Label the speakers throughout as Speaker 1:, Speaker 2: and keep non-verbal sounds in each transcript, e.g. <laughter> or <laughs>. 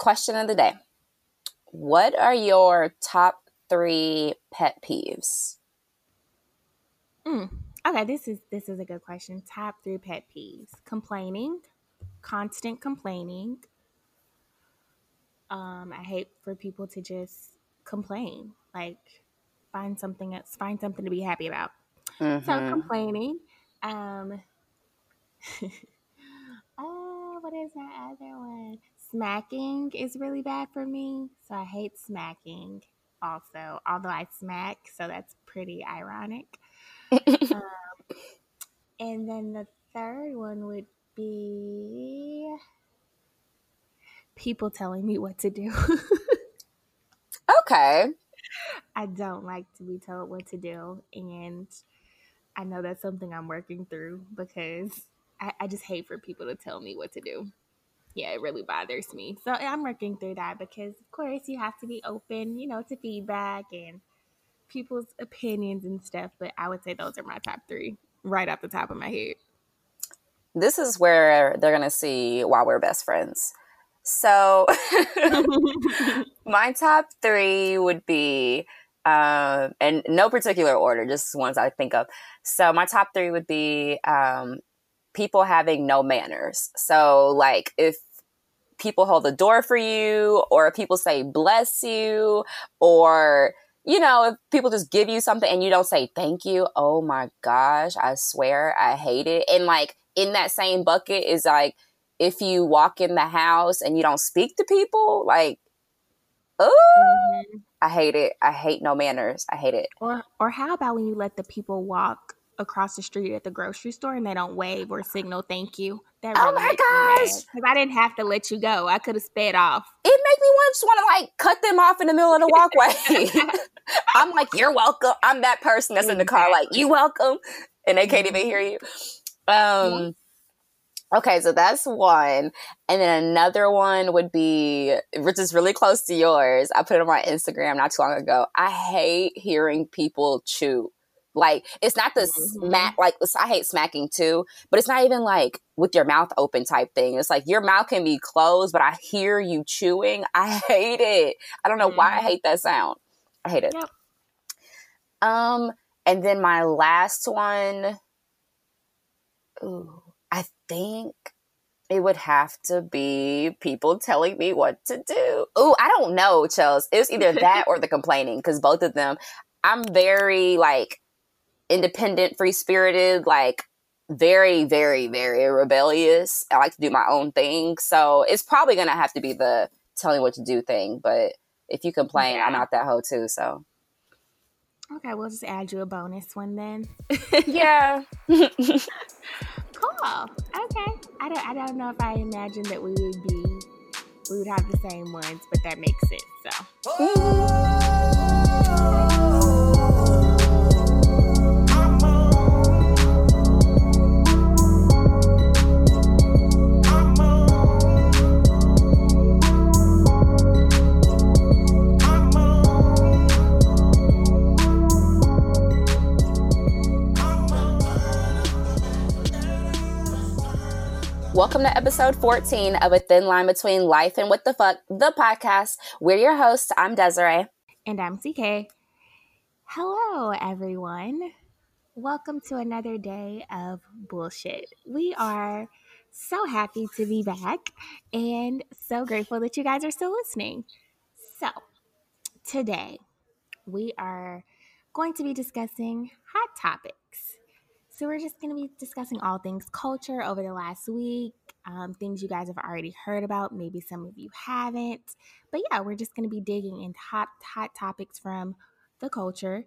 Speaker 1: question of the day What are your top three pet peeves?
Speaker 2: Mm. Okay, this is this is a good question. Top three pet peeves: complaining, constant complaining. Um, I hate for people to just complain. Like, find something else, find something to be happy about. Mm-hmm. So complaining. Um, oh, <laughs> what is that other one? Smacking is really bad for me, so I hate smacking. Also, although I smack, so that's pretty ironic. <laughs> um, and then the third one would be people telling me what to do. <laughs>
Speaker 1: okay.
Speaker 2: I don't like to be told what to do. And I know that's something I'm working through because I, I just hate for people to tell me what to do. Yeah, it really bothers me. So I'm working through that because, of course, you have to be open, you know, to feedback and people's opinions and stuff. But I would say those are my top three right off the top of my head.
Speaker 1: This is where they're going to see why we're best friends. So, <laughs> my top three would be, um, and no particular order, just ones I think of. So, my top three would be um, people having no manners. So, like, if people hold the door for you, or people say bless you, or you know, if people just give you something and you don't say thank you, oh my gosh, I swear I hate it. And like in that same bucket is like if you walk in the house and you don't speak to people, like, oh, mm-hmm. I hate it. I hate no manners. I hate it.
Speaker 2: Or or how about when you let the people walk across the street at the grocery store and they don't wave or signal thank you.
Speaker 1: That really oh my gosh!
Speaker 2: Because I didn't have to let you go. I could have sped off.
Speaker 1: It made me want just want to like cut them off in the middle of the walkway. <laughs> I'm like, you're welcome. I'm that person that's in the car, like, you welcome, and they can't even hear you. Um. Okay, so that's one. And then another one would be, which is really close to yours. I put it on my Instagram not too long ago. I hate hearing people chew. Like it's not the mm-hmm. smack. Like I hate smacking too, but it's not even like with your mouth open type thing. It's like your mouth can be closed, but I hear you chewing. I hate it. I don't know mm-hmm. why I mm-hmm. hate that sound. I hate it. Yep. Um, and then my last one. Ooh, I think it would have to be people telling me what to do. Ooh, I don't know, Chels. It was either that or the <laughs> complaining because both of them. I'm very like independent, free spirited, like very, very, very rebellious. I like to do my own thing. So it's probably going to have to be the telling what to do thing. But if you complain, yeah. I'm not that hoe too. So.
Speaker 2: Okay, we'll just add you a bonus one then.
Speaker 1: yeah. <laughs> <laughs>
Speaker 2: cool. Okay. I don't, I don't know if I imagined that we would be, we would have the same ones, but that makes sense. So.
Speaker 1: Welcome to episode 14 of A Thin Line Between Life and What the Fuck, the podcast. We're your hosts. I'm Desiree.
Speaker 2: And I'm CK. Hello, everyone. Welcome to another day of bullshit. We are so happy to be back and so grateful that you guys are still listening. So, today we are going to be discussing hot topics. So, we're just going to be discussing all things culture over the last week, um, things you guys have already heard about. Maybe some of you haven't. But yeah, we're just going to be digging into hot, hot topics from the culture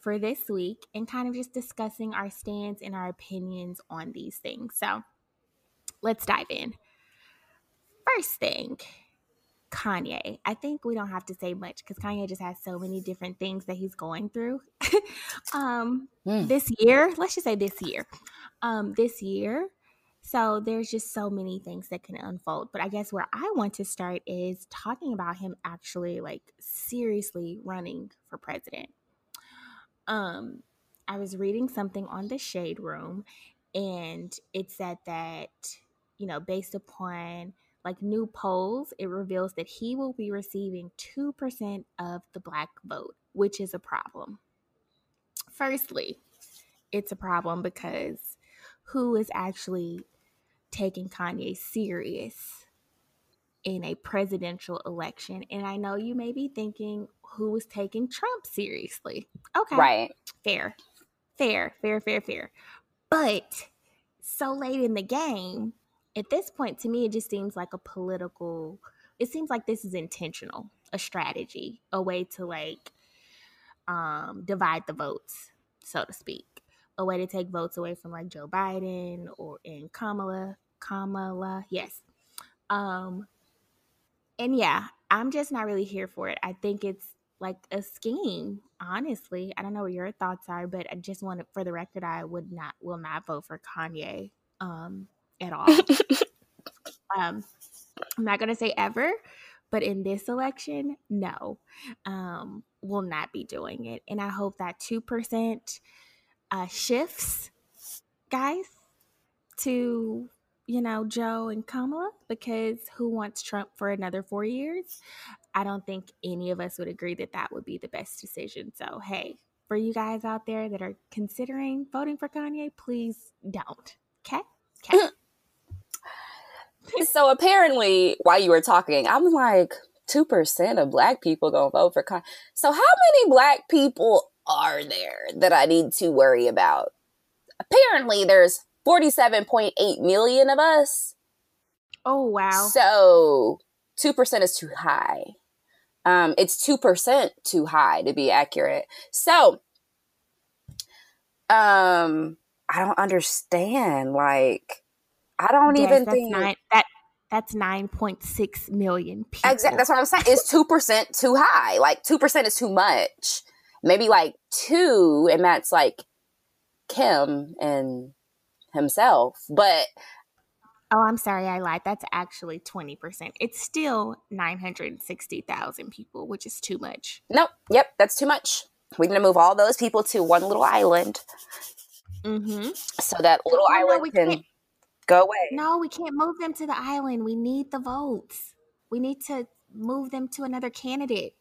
Speaker 2: for this week and kind of just discussing our stance and our opinions on these things. So, let's dive in. First thing, Kanye. I think we don't have to say much because Kanye just has so many different things that he's going through. <laughs> um, mm. This year, let's just say this year, um, this year. So there's just so many things that can unfold. But I guess where I want to start is talking about him actually like seriously running for president. Um, I was reading something on the Shade Room, and it said that you know based upon like new polls, it reveals that he will be receiving 2% of the black vote, which is a problem. Firstly, it's a problem because who is actually taking Kanye serious in a presidential election? And I know you may be thinking, who is taking Trump seriously? Okay.
Speaker 1: Right.
Speaker 2: Fair. Fair, fair, fair, fair. But so late in the game, at this point, to me, it just seems like a political, it seems like this is intentional, a strategy, a way to like um, divide the votes, so to speak. A way to take votes away from like Joe Biden or in Kamala, Kamala, yes. Um, and yeah, I'm just not really here for it. I think it's like a scheme, honestly. I don't know what your thoughts are, but I just want to, for the record, I would not, will not vote for Kanye um, at all. um, I'm not going to say ever, but in this election, no, um, will not be doing it. And I hope that 2% uh, shifts, guys, to, you know, Joe and Kamala, because who wants Trump for another four years? I don't think any of us would agree that that would be the best decision. So, hey, for you guys out there that are considering voting for Kanye, please don't. Okay? Okay. <laughs> <laughs>
Speaker 1: so apparently, while you were talking, I'm like, 2% of black people gonna vote for. So how many black people are there that I need to worry about? Apparently, there's 47.8 million of us.
Speaker 2: Oh, wow.
Speaker 1: So 2% is too high. Um, it's 2% too high to be accurate. So, um, I don't understand. Like, I don't
Speaker 2: Yes,
Speaker 1: even
Speaker 2: that's
Speaker 1: think
Speaker 2: nine. That that's nine point six million people.
Speaker 1: exactly. That's what I'm saying. Is two percent too high? Like two percent is too much. Maybe like two, and that's like Kim and himself. But
Speaker 2: Oh, I'm sorry, I lied. That's actually twenty percent. It's still nine hundred sixty thousand people, which is too much.
Speaker 1: nope. Yep, that's too much. We're gonna move all those people to one little island
Speaker 2: Mm-hmm.
Speaker 1: so that little
Speaker 2: no,
Speaker 1: island
Speaker 2: we
Speaker 1: can. Go away.
Speaker 2: No, we can't move them to the island. We need the votes. We need to move them to another candidate.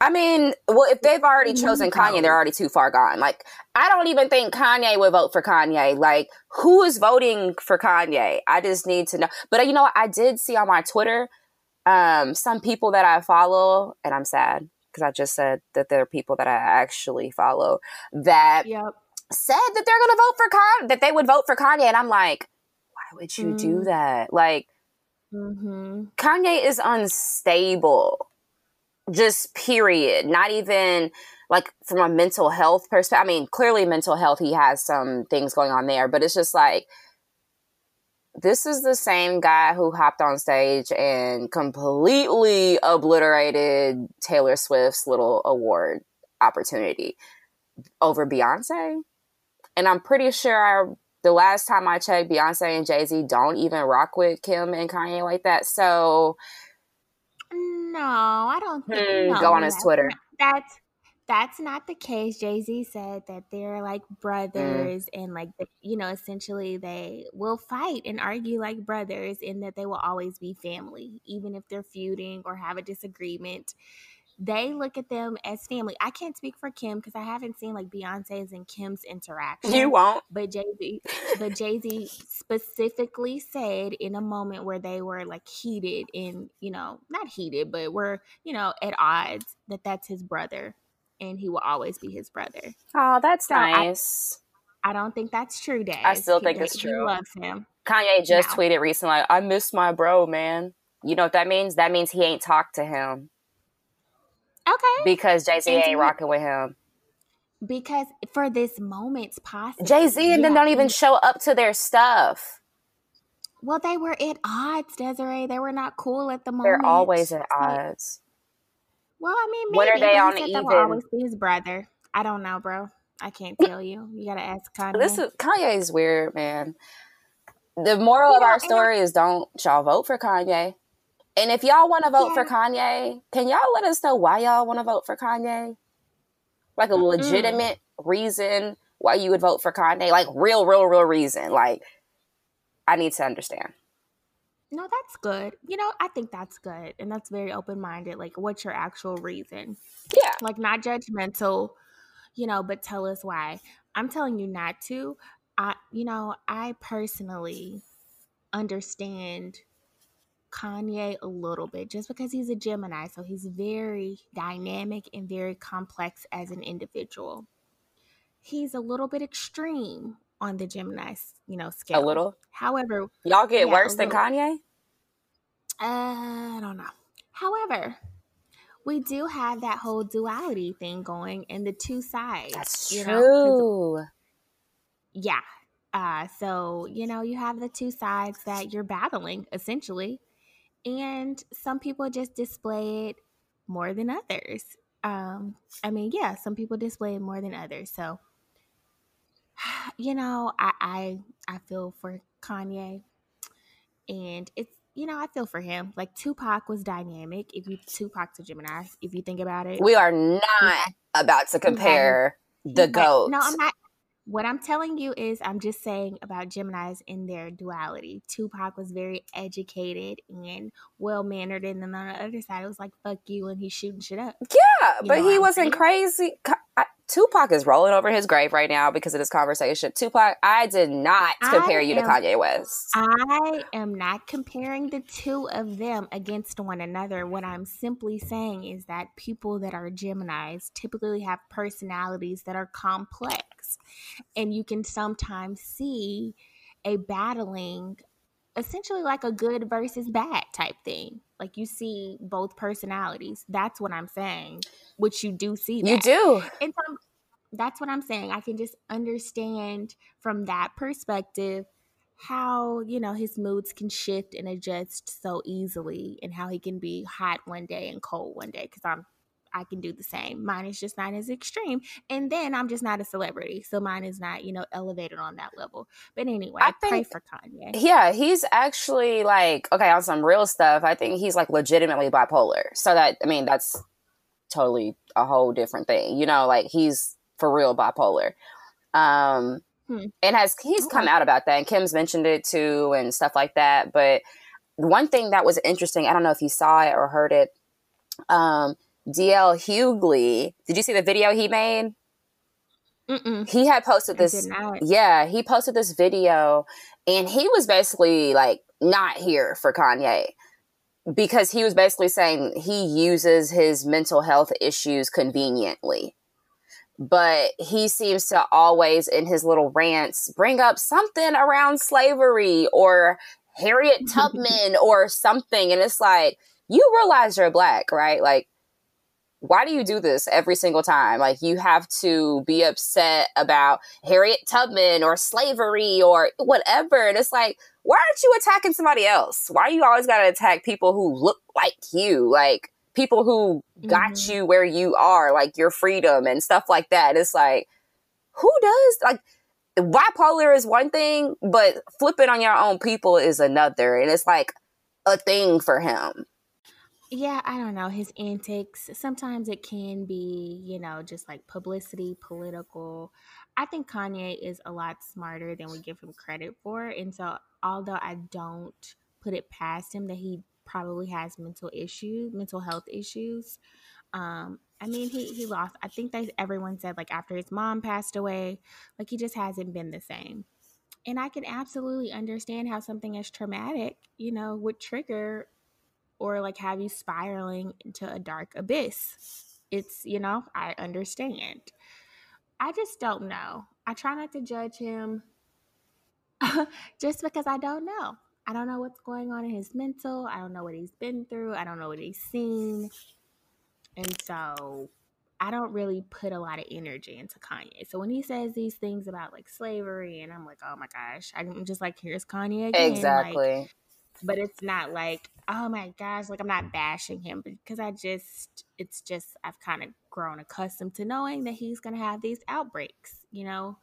Speaker 1: I mean, well, if they've already chosen Kanye, they're already too far gone. Like, I don't even think Kanye would vote for Kanye. Like, who is voting for Kanye? I just need to know. But uh, you know what? I did see on my Twitter um, some people that I follow, and I'm sad because I just said that there are people that I actually follow that
Speaker 2: Yep.
Speaker 1: Said that they're going to vote for Kanye, that they would vote for Kanye. And I'm like, why would you do
Speaker 2: Mm.
Speaker 1: that? Like,
Speaker 2: Mm-hmm.
Speaker 1: Kanye is unstable. Just period. Not even like from a mental health perspective. I mean, clearly mental health, he has some things going on there, but it's just like this is the same guy who hopped on stage and completely obliterated Taylor Swift's little award opportunity over Beyonce. And I'm pretty sure I, the last time I checked, Beyonce and Jay Z don't even rock with Kim and Kanye like that. So
Speaker 2: No, I don't think.
Speaker 1: Hmm,
Speaker 2: no,
Speaker 1: go on his
Speaker 2: that's
Speaker 1: Twitter.
Speaker 2: not- That's that's not the case. Jay Z said that they're like
Speaker 1: Mm.
Speaker 2: brothers, and like you know, essentially they will fight and argue like brothers, and that they will always be family, even if they're feuding or have a disagreement. They look at them as family. I can't speak for Kim because I haven't seen like Beyonce's and Kim's interaction.
Speaker 1: you won't.
Speaker 2: But Jay Z, <laughs> but Jay Z specifically said in a moment where they were like heated and you know not heated, but were you know at odds that that's his brother, and he will always be his brother.
Speaker 1: Oh, that's
Speaker 2: So
Speaker 1: nice.
Speaker 2: I don't think that's true, Dad.
Speaker 1: I still think it's
Speaker 2: He
Speaker 1: true.
Speaker 2: loves him.
Speaker 1: Kanye just
Speaker 2: No.
Speaker 1: tweeted recently, like, I miss my bro, man. You know what that means? That means he ain't talked to him
Speaker 2: Okay,
Speaker 1: because Jay Z ain't rocking with him.
Speaker 2: because for this moment's possible.
Speaker 1: Jay Z and them don't even show up to their stuff.
Speaker 2: Well, they were at odds, Desiree. They were not cool at the moment.
Speaker 1: They're always at odds.
Speaker 2: Well, I mean, maybe
Speaker 1: When are they on even?
Speaker 2: will always be his brother. I don't know, bro. I can't tell you. You gotta ask Kanye.
Speaker 1: This is Kanye's weird, man. The moral
Speaker 2: You
Speaker 1: of our story is don't y'all vote for Kanye. And if y'all want to vote for Kanye, can y'all let us know why y'all want to vote for Kanye? Like a legitimate reason why you would vote for Kanye? Like real, real, real reason. Like I need to understand.
Speaker 2: no, that's good. You know, I think that's good. And that's very open minded. Like, what's your actual reason?
Speaker 1: Yeah.
Speaker 2: Like, not judgmental, you know, but tell us why. I'm telling you not to. I, you know, I personally understand Kanye a little bit just because he's a Gemini. So he's very dynamic and very complex as an individual. He's a little bit extreme on the Gemini, you know, scale.
Speaker 1: A little.
Speaker 2: However,
Speaker 1: Y'all get
Speaker 2: Yeah,
Speaker 1: worse than. Kanye?
Speaker 2: uh, I don't know. However, we do have that whole duality thing going and the two sides.
Speaker 1: That's
Speaker 2: you know,
Speaker 1: true.
Speaker 2: yeah. Uh, so, you know, you have the two sides that you're battling essentially. And some people just display it more than others. Um, I mean, yeah, some people display it more than others. So, <sighs> you know, I I, I feel for Kanye, and it's you know I feel for him. Like Tupac was dynamic. If you Tupac's a Gemini, if you think about it,
Speaker 1: We are not about to compare the
Speaker 2: Right.
Speaker 1: goat.
Speaker 2: No, I'm not. What I'm telling you is, I'm just saying about Gemini's in their duality. Tupac was very educated and well mannered, and then on the other side, it was like "fuck you" and he's shooting shit up.
Speaker 1: Yeah,
Speaker 2: You
Speaker 1: but he wasn't
Speaker 2: saying?
Speaker 1: crazy. I- Tupac is rolling over his grave right now because of this conversation. Tupac, I did not
Speaker 2: I
Speaker 1: compare you to Kanye West.
Speaker 2: I am not comparing the two of them against one another. What I'm simply saying is that people that are Geminis typically have personalities that are complex. And you can sometimes see a battling, essentially like a good versus bad type thing. Like you see both personalities. That's what I'm saying, which you do see that.
Speaker 1: You do.
Speaker 2: And so that's what I'm saying. I can just understand from that perspective how, you know, his moods can shift and adjust so easily and how he can be hot one day and cold one day cuz I'm I can do the same. Mine is just not as extreme. And then I'm just not a celebrity. So mine is not, you know, elevated on that level. But anyway,
Speaker 1: I
Speaker 2: I pray for Kanye.
Speaker 1: Yeah, he's actually like okay on some real stuff. I think he's like legitimately bipolar. So that I mean that's totally a whole different thing. You know, like he's for real bipolar. Um
Speaker 2: Hmm.
Speaker 1: and has he's come out about that and Kim's mentioned it too and stuff like that. But one thing that was interesting, I don't know if you saw it or heard it. Um DL Hughley, did you see the video he made?
Speaker 2: Mm-mm.
Speaker 1: He had posted this yeah, he posted this video and he was basically like not here for Kanye because he was basically saying he uses his mental health issues conveniently. But he seems to always, in his little rants, bring up something around slavery or Harriet <laughs> Tubman or something. And it's like, you realize you're black, right? Like, why do you do this every single time? Like, you have to be upset about Harriet Tubman or slavery or whatever. And it's like, why aren't you attacking somebody else? Why you always got to attack people who look like you? Like, people who got
Speaker 2: Mhm.
Speaker 1: you where you are, like your freedom and stuff like that. It's like, who does like bipolar is one thing, but flipping on your own people is another. And it's like a thing for him.
Speaker 2: Yeah, I don't know. His antics, sometimes it can be, you know, just like publicity, political. I think Kanye is a lot smarter than we give him credit for. And so, although I don't put it past him that he probably has mental issues, mental health issues, um, I mean, he, he lost, I think that everyone said, like, after his mom passed away, like, he just hasn't been the same. And I can absolutely understand how something as traumatic, you know, would trigger or like have you spiraling into a dark abyss. It's, you know, I understand. I just don't know. I try not to judge him <laughs> just because I don't know. I don't know what's going on in his mental. I don't know what he's been through. I don't know what he's seen. And so I don't really put a lot of energy into Kanye. So when he says these things about like slavery, and I'm like, oh my gosh, I'm just like, here's Kanye again. Like,
Speaker 1: Exactly.
Speaker 2: But it's not like oh my gosh like i'm not bashing him because i just it's just i've kind of grown accustomed to knowing that he's gonna have these outbreaks you know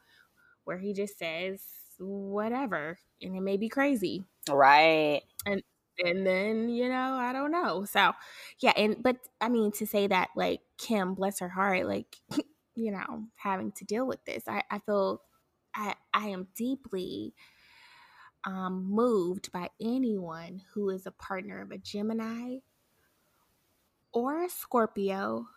Speaker 2: where he just says whatever and it may be crazy
Speaker 1: right.
Speaker 2: and and then you know i don't know so yeah and but i mean to say that like kim bless her heart like <laughs> you know having to deal with this i i feel i i am deeply um, moved by anyone who is a partner of a Gemini or a Scorpio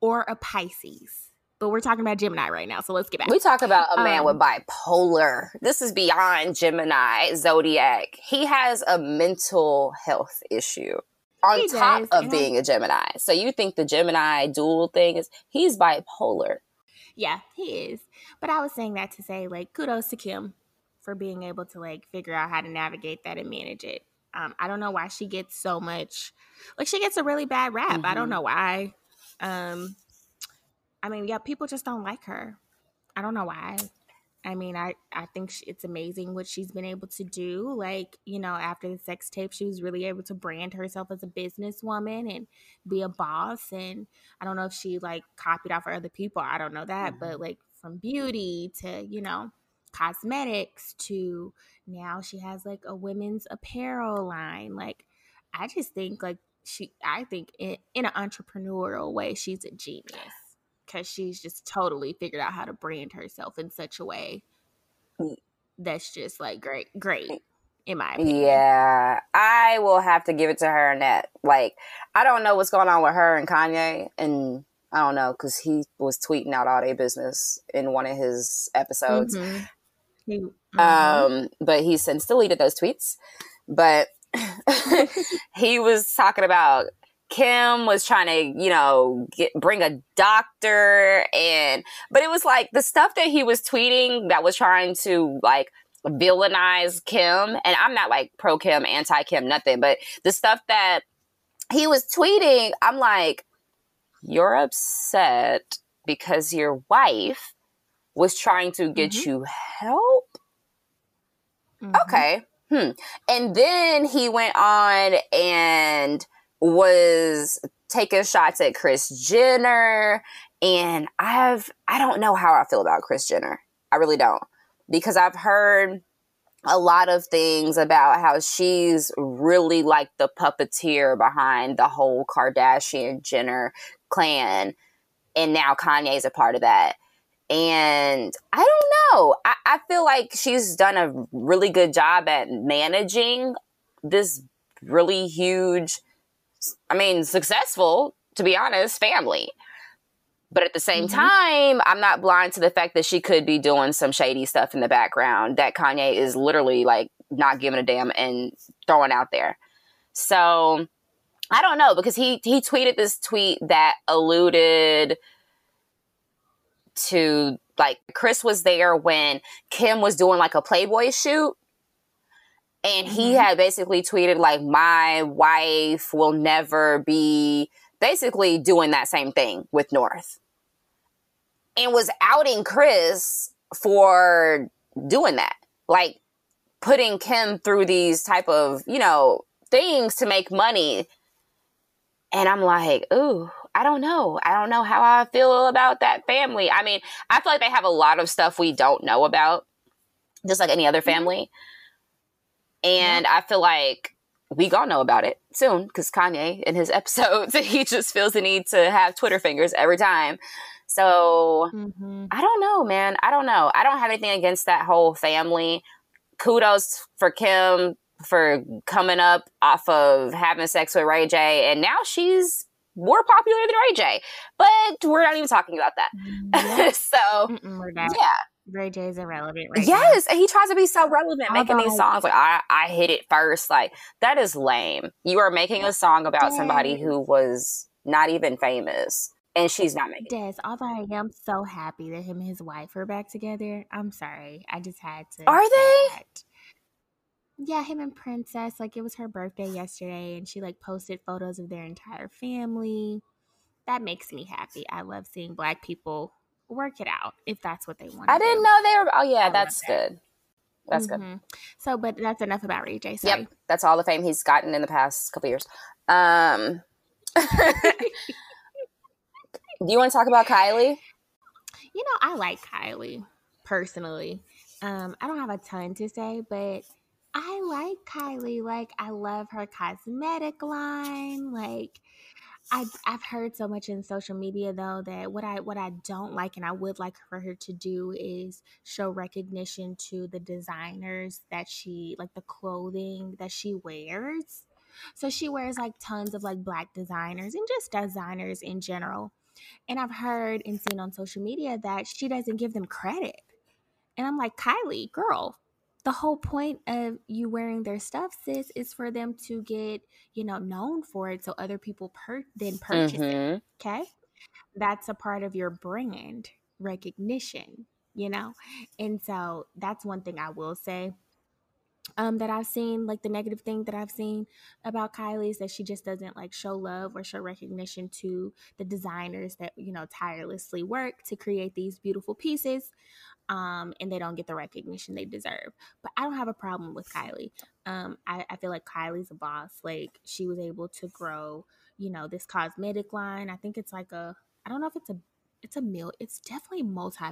Speaker 2: or a Pisces. But we're talking about Gemini right now, so let's get back.
Speaker 1: We talk about a man
Speaker 2: Um,
Speaker 1: with bipolar. This is beyond Gemini zodiac. He has a mental health issue on top
Speaker 2: does,
Speaker 1: of being a Gemini. So you think the Gemini dual thing is he's bipolar.
Speaker 2: Yeah, he is. But I was saying that to say, like, kudos to Kim for being able to like figure out how to navigate that and manage it. Um, I don't know why she gets so much, like, she gets a really bad rap. I don't
Speaker 1: Mhm.
Speaker 2: know why. Um, I mean, yeah, people just don't like her. I don't know why. I mean, I I think she, it's amazing what she's been able to do. Like, you know, after the sex tape, she was really able to brand herself as a businesswoman and be a boss. And I don't know if she like copied off of other people. I don't know that, but like from beauty to you know cosmetics to now she has like a women's apparel line. Like, I just think like she, I think in, in an entrepreneurial way, she's a genius because she's just totally figured out how to brand herself in such a way
Speaker 1: Mm.
Speaker 2: that's just like great, great in my opinion.
Speaker 1: Yeah, I will have to give it to her in that. Like, I don't know what's going on with her and Kanye, and I don't know because he was tweeting out all their business in one of his episodes.
Speaker 2: Mhm. Mhm.
Speaker 1: Um, but he's since deleted those tweets. But <laughs> he was talking about Kim was trying to, you know, get bring a doctor and but it was like the stuff that he was tweeting that was trying to like villainize Kim and I'm not like pro Kim, anti Kim, nothing, but the stuff that he was tweeting, I'm like, you're upset because your wife was trying to get
Speaker 2: Mhm.
Speaker 1: you help
Speaker 2: Mhm.
Speaker 1: Okay. Hmm. And then he went on and was taking shots at Kris Jenner. And I've, I don't know how I feel about Kris Jenner. I really don't. Because I've heard a lot of things about how she's really like the puppeteer behind the whole Kardashian Jenner clan. And now Kanye's a part of that. And I don't know. I, I feel like she's done a really good job at managing this really huge, I mean, successful, to be honest, family. But at the same
Speaker 2: Mhm.
Speaker 1: time, I'm not blind to the fact that she could be doing some shady stuff in the background that Kanye is literally like not giving a damn and throwing out there. So I don't know because he he tweeted this tweet that alluded to like Kris was there when Kim was doing like a Playboy shoot. And he
Speaker 2: Mhm.
Speaker 1: had basically tweeted like my wife will never be basically doing that same thing with North. And was outing Kris for doing that. Like putting Kim through these type of, you know, things to make money. And I'm like, ooh, I don't know. I don't know how I feel about that family. I mean, I feel like they have a lot of stuff we don't know about, just like any other
Speaker 2: Mhm.
Speaker 1: family. And I feel like we gonna know about it soon because Kanye in his <laughs> episodes, he just feels the need to have Twitter fingers every time. So
Speaker 2: Mhm.
Speaker 1: I don't know, man. I don't know. I don't have anything against that whole family. Kudos for Kim for coming up off of having sex with Ray J, and now she's more popular than Ray J. But we're not even talking about that. <laughs> So
Speaker 2: Mm-mm,
Speaker 1: yeah,
Speaker 2: Ray J is irrelevant right now.
Speaker 1: yes, and he tries to be so relevant, making these songs like I, I hit it first. Like that is lame. You are making a song about somebody who was not even famous, and she's not making.
Speaker 2: Des, although I am so happy that him and his wife are back together, I'm sorry. I just had to.
Speaker 1: Are they?
Speaker 2: that. Yeah, him and Princess. Like, it was her birthday yesterday, and she, like, posted photos of their entire family. That makes me happy. I love seeing black people work it out if that's what they want.
Speaker 1: I didn't know they were. Oh yeah,
Speaker 2: love
Speaker 1: that's
Speaker 2: that.
Speaker 1: good. That's good.
Speaker 2: Mhm. So, but that's enough about Ray J. Sorry.
Speaker 1: Yep, that's all the fame he's gotten in the past couple years. Um, <laughs> do you want to talk about Kylie?
Speaker 2: You know, I like Kylie personally. Um, I don't have a ton to say, but I like Kylie. Like, I love her cosmetic line. Like, I I've heard so much in social media though that what I what I don't like and I would like for her to do is show recognition to the designers that she like the clothing that she wears. So she wears like tons of like black designers and just designers in general. And I've heard and seen on social media that she doesn't give them credit. And I'm like, Kylie, girl, the whole point of you wearing their stuff, sis, is for them to get, you know, known for it so other people per- then purchase mm-hmm. it. Okay. That's a part of your brand recognition, you know? And so that's one thing I will say um, that I've seen, like the negative thing that I've seen about Kylie is that she just doesn't like show love or show recognition to the designers that, you know, tirelessly work to create these beautiful pieces. Um, and they don't get the recognition they deserve. But I don't have a problem with Kylie. Um, I, I feel like Kylie's a boss. Like she was able to grow, you know, this cosmetic line. I think it's like a, I don't know if it's a, it's a mil, it's definitely multi,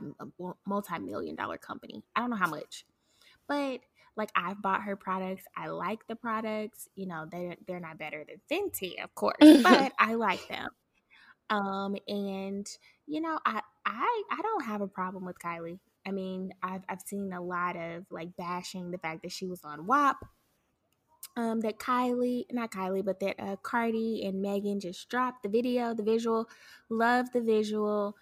Speaker 2: multi million dollar company. I don't know how much, but like I've bought her products. I like the products. You know, they're they're not better than Fenty, of course, <laughs> but I like them. Um, and you know, I I I don't have a problem with Kylie. I mean, I've I've seen a lot of like bashing the fact that she was on WAP. Um, that Kylie, not Kylie, but that uh, Cardi and Megan just dropped the video, the visual. Love the visual.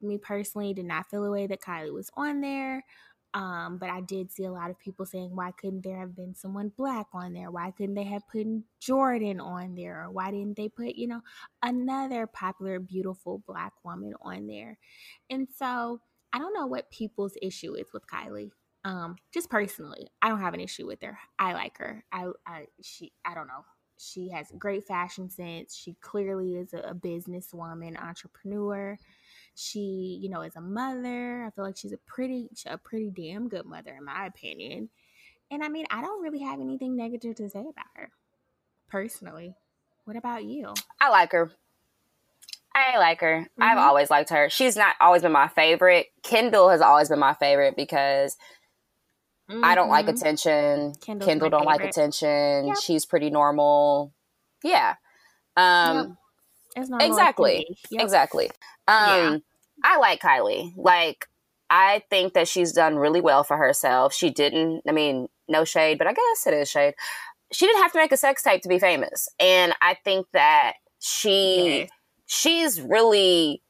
Speaker 2: Me personally did not feel the way that Kylie was on there. Um, but I did see a lot of people saying, why couldn't there have been someone black on there? Why couldn't they have put Jordan on there? Or why didn't they put, you know, another popular, beautiful black woman on there? And so I don't know what people's issue is with Kylie. Um, just personally, I don't have an issue with her. I like her. I, I she, I don't know. She has great fashion sense. She clearly is a, a businesswoman, entrepreneur she you know is a mother i feel like she's a pretty a pretty damn good mother in my opinion and i mean i don't really have anything negative to say about her personally what about you
Speaker 1: i like her I like her. Mm-hmm. I've always liked her. She's not always been my favorite. Kendall has always been my favorite because mm-hmm. I don't like mm-hmm. attention. Kendall's Kendall don't favorite. like attention. Yep. She's pretty normal. Yeah. Um yep. exactly. Yep. Exactly. Um, yeah. I like Kylie. Like, I think that she's done really well for herself. She didn't, I mean, no shade, but I guess it is shade. She didn't have to make a sex tape to be famous. And I think that she, yeah. She's really,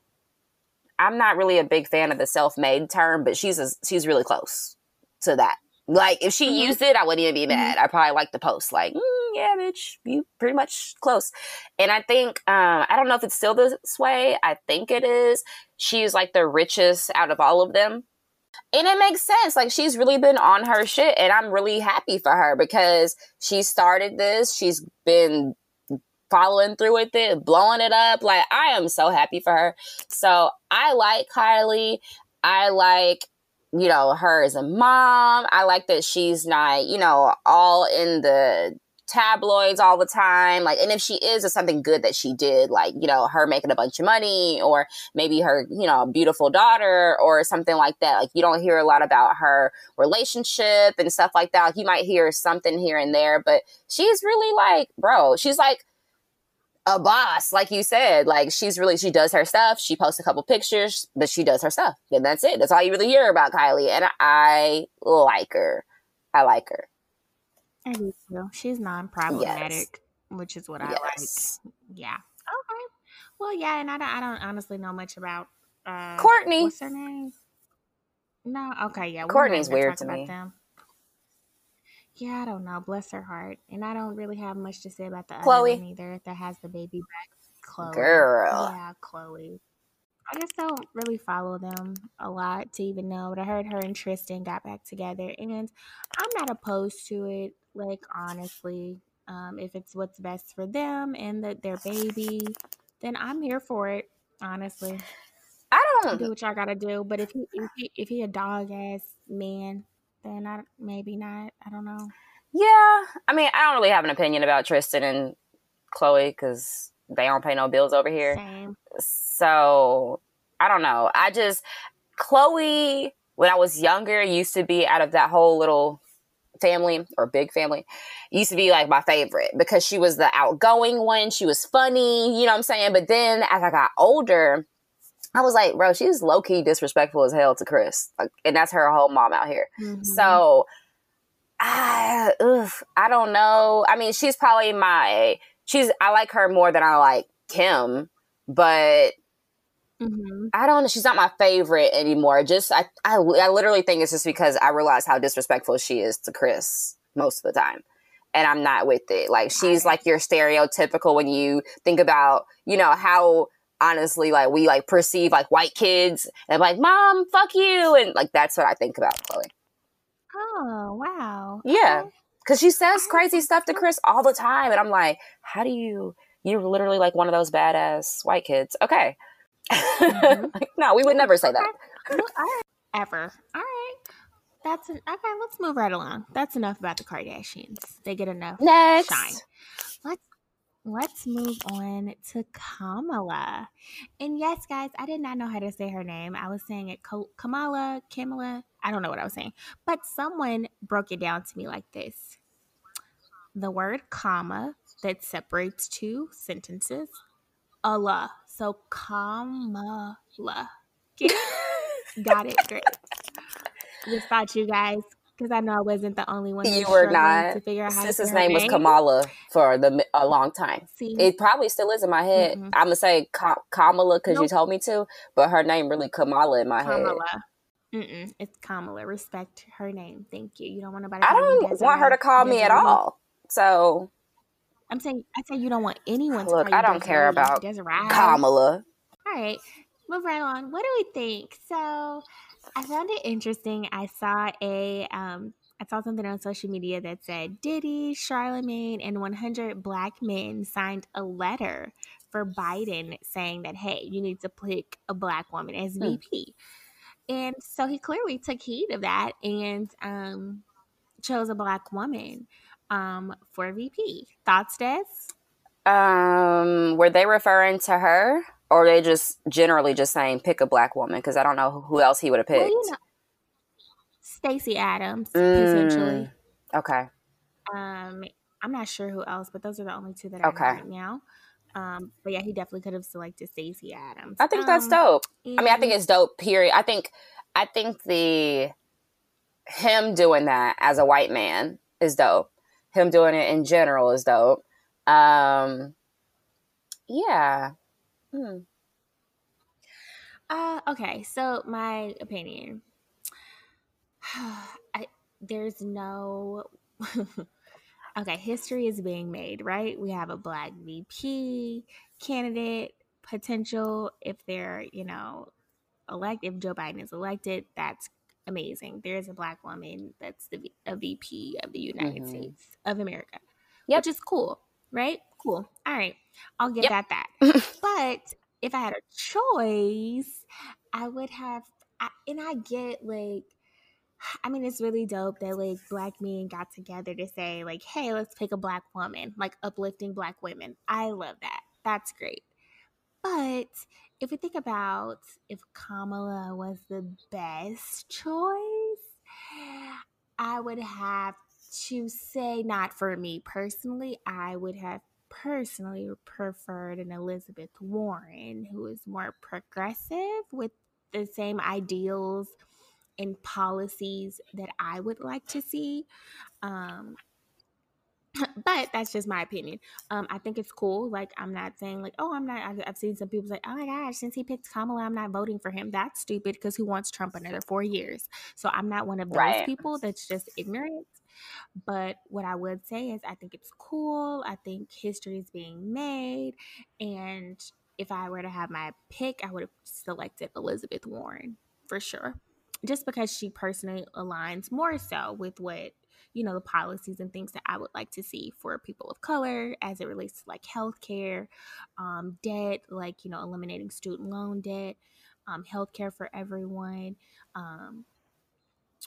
Speaker 1: I'm not really a big fan of the self made term, but she's, a, she's really close to that. Like, if she mm-hmm. used it, I wouldn't even be mm-hmm. mad. I probably like the post, like, mm, yeah, bitch, you pretty much close. And I think, um, I don't know if it's still this way. I think it is. She's like the richest out of all of them. And it makes sense. Like she's really been on her shit. And I'm really happy for her because she started this. She's been following through with it, blowing it up. Like I am so happy for her. So I like Kylie. I like you know, her as a mom. I like that she's not, you know, all in the tabloids all the time. Like, and if she is, it's something good that she did, like, you know, her making a bunch of money or maybe her, you know, beautiful daughter or something like that. Like, you don't hear a lot about her relationship and stuff like that. Like, you might hear something here and there, but she's really like, bro, she's like, a boss, like you said. Like she's really she does her stuff. She posts a couple pictures, but she does her stuff. And that's it. That's all you really hear about Kylie. And I like her. I like her.
Speaker 2: I do too. She's non-problematic, yes. which is what I yes. like. Yeah. Okay. Well, yeah, and I don't, I don't honestly know much about uh,
Speaker 1: Kourtney.
Speaker 2: What's her name? No. Okay. Yeah.
Speaker 1: Kourtney's weird to me. Them.
Speaker 2: Yeah, I don't know. Bless her heart, and I don't really have much to say about the
Speaker 1: Khloé. other
Speaker 2: one either. That has the baby back.
Speaker 1: Khloé. Girl.
Speaker 2: Yeah, Khloé. I just don't really follow them a lot to even know, but I heard her and Tristan got back together, and I'm not opposed to it. Like honestly, um, if it's what's best for them and that their baby, then I'm here for it. Honestly,
Speaker 1: I don't
Speaker 2: do what y'all gotta do. But if he if he, if he a dog ass man, then I maybe not. I don't know.
Speaker 1: Yeah, I mean, I don't really have an opinion about Tristan and Khloé because they don't pay no bills over here.
Speaker 2: Same.
Speaker 1: So I don't know. I just Khloé when I was younger used to be out of that whole little family or big family used to be like my favorite because she was the outgoing one. She was funny, you know what I'm saying? But then as I got older, I was like, bro, she's low key disrespectful as hell to Kris. Like, and that's her whole mom out here. Mm-hmm. So I, ugh, I don't know. I mean, she's probably my, she's, I like her more than I like Kim, but Mm-hmm. I don't. She's not my favorite anymore. Just I, I, I literally think it's just because I realize how disrespectful she is to Kris most of the time, and I'm not with it. Like she's like your stereotypical when you think about you know how honestly like we like perceive like white kids and like mom fuck you and like that's what I think about Khloe.
Speaker 2: Oh wow.
Speaker 1: Yeah, because she says crazy stuff to Kris all the time, and I'm like, how do you? You're literally like one of those badass white kids. Okay. Mm-hmm. <laughs> no, we would never say that.
Speaker 2: Ever. All right. That's an, okay. Let's move right along. That's enough about the Kardashians. They get enough
Speaker 1: Next.
Speaker 2: shine. Let's let's move on to Kamala. And yes, guys, I did not know how to say her name. I was saying it Kamala, Kamala. I don't know what I was saying, but someone broke it down to me like this: the word comma that separates two sentences, Allah so Kamala. <laughs> Got it. Great. Just thought you guys, because I know I wasn't the only one.
Speaker 1: You were not. To figure out how Sister's name, was Kamala for the a long time. See? It probably still is in my head. Mm-hmm. I'm gonna say Ka- Kamala because nope. you told me to, but her name really Kamala in my Kamala. head.
Speaker 2: Mm-mm, it's Kamala. Respect her name. Thank you. You don't want nobody.
Speaker 1: I don't want her to call me at all. So
Speaker 2: I'm saying I say you don't want anyone to.
Speaker 1: Look, I don't care about Desiree. Kamala.
Speaker 2: All right, move right on. What do we think? So I found it interesting. I saw a um I saw something on social media that said Diddy, Charlemagne, and 100 black men signed a letter for Biden saying that hey, you need to pick a black woman as mm. VP. And so he clearly took heed of that and um, chose a black woman um, for VP. Thoughts, Des?
Speaker 1: Um, were they referring to her, or they just generally just saying pick a black woman? Because I don't know who else he would have picked. Well, you know,
Speaker 2: Stacey Abrams, mm, potentially.
Speaker 1: Okay.
Speaker 2: Um, I'm not sure who else, but those are the only two that I okay. right now. Um, but yeah, he definitely could have selected Stacey Adams.
Speaker 1: I think
Speaker 2: um,
Speaker 1: that's dope. I mean, I think it's dope. Period. I think, I think the him doing that as a white man is dope him doing it in general is dope. Um, yeah. Hmm.
Speaker 2: Uh, okay, so my opinion. <sighs> I, there's no. <laughs> okay, history is being made, right? We have a black VP candidate potential if they're, you know, elect. If Joe Biden is elected, that's amazing. There is a black woman that's the a VP of the United mm-hmm. States of America, yep. which is cool, right? Cool. All right, I'll give yep. that that. <laughs> but if I had a choice, I would have, I, and I get like. I mean, it's really dope that like black men got together to say like, "Hey, let's pick a black woman," like uplifting black women. I love that. That's great. But if we think about if Kamala was the best choice, I would have to say, not for me personally, I would have personally preferred an Elizabeth Warren who is more progressive with the same ideals and policies that I would like to see. Um, <clears throat> but that's just my opinion. Um, I think it's cool. Like, I'm not saying like, oh, I'm not. I've, I've seen some people say, oh my gosh, since he picked Kamala, I'm not voting for him. That's stupid because who wants Trump another four years? So I'm not one of those right. people that's just ignorant. But what I would say is, I think it's cool. I think history is being made, and if I were to have my pick, I would have selected Elizabeth Warren for sure, just because she personally aligns more so with what you know, the policies and things that I would like to see for people of color as it relates to like healthcare, um, debt, like, you know, eliminating student loan debt, um, healthcare for everyone, um,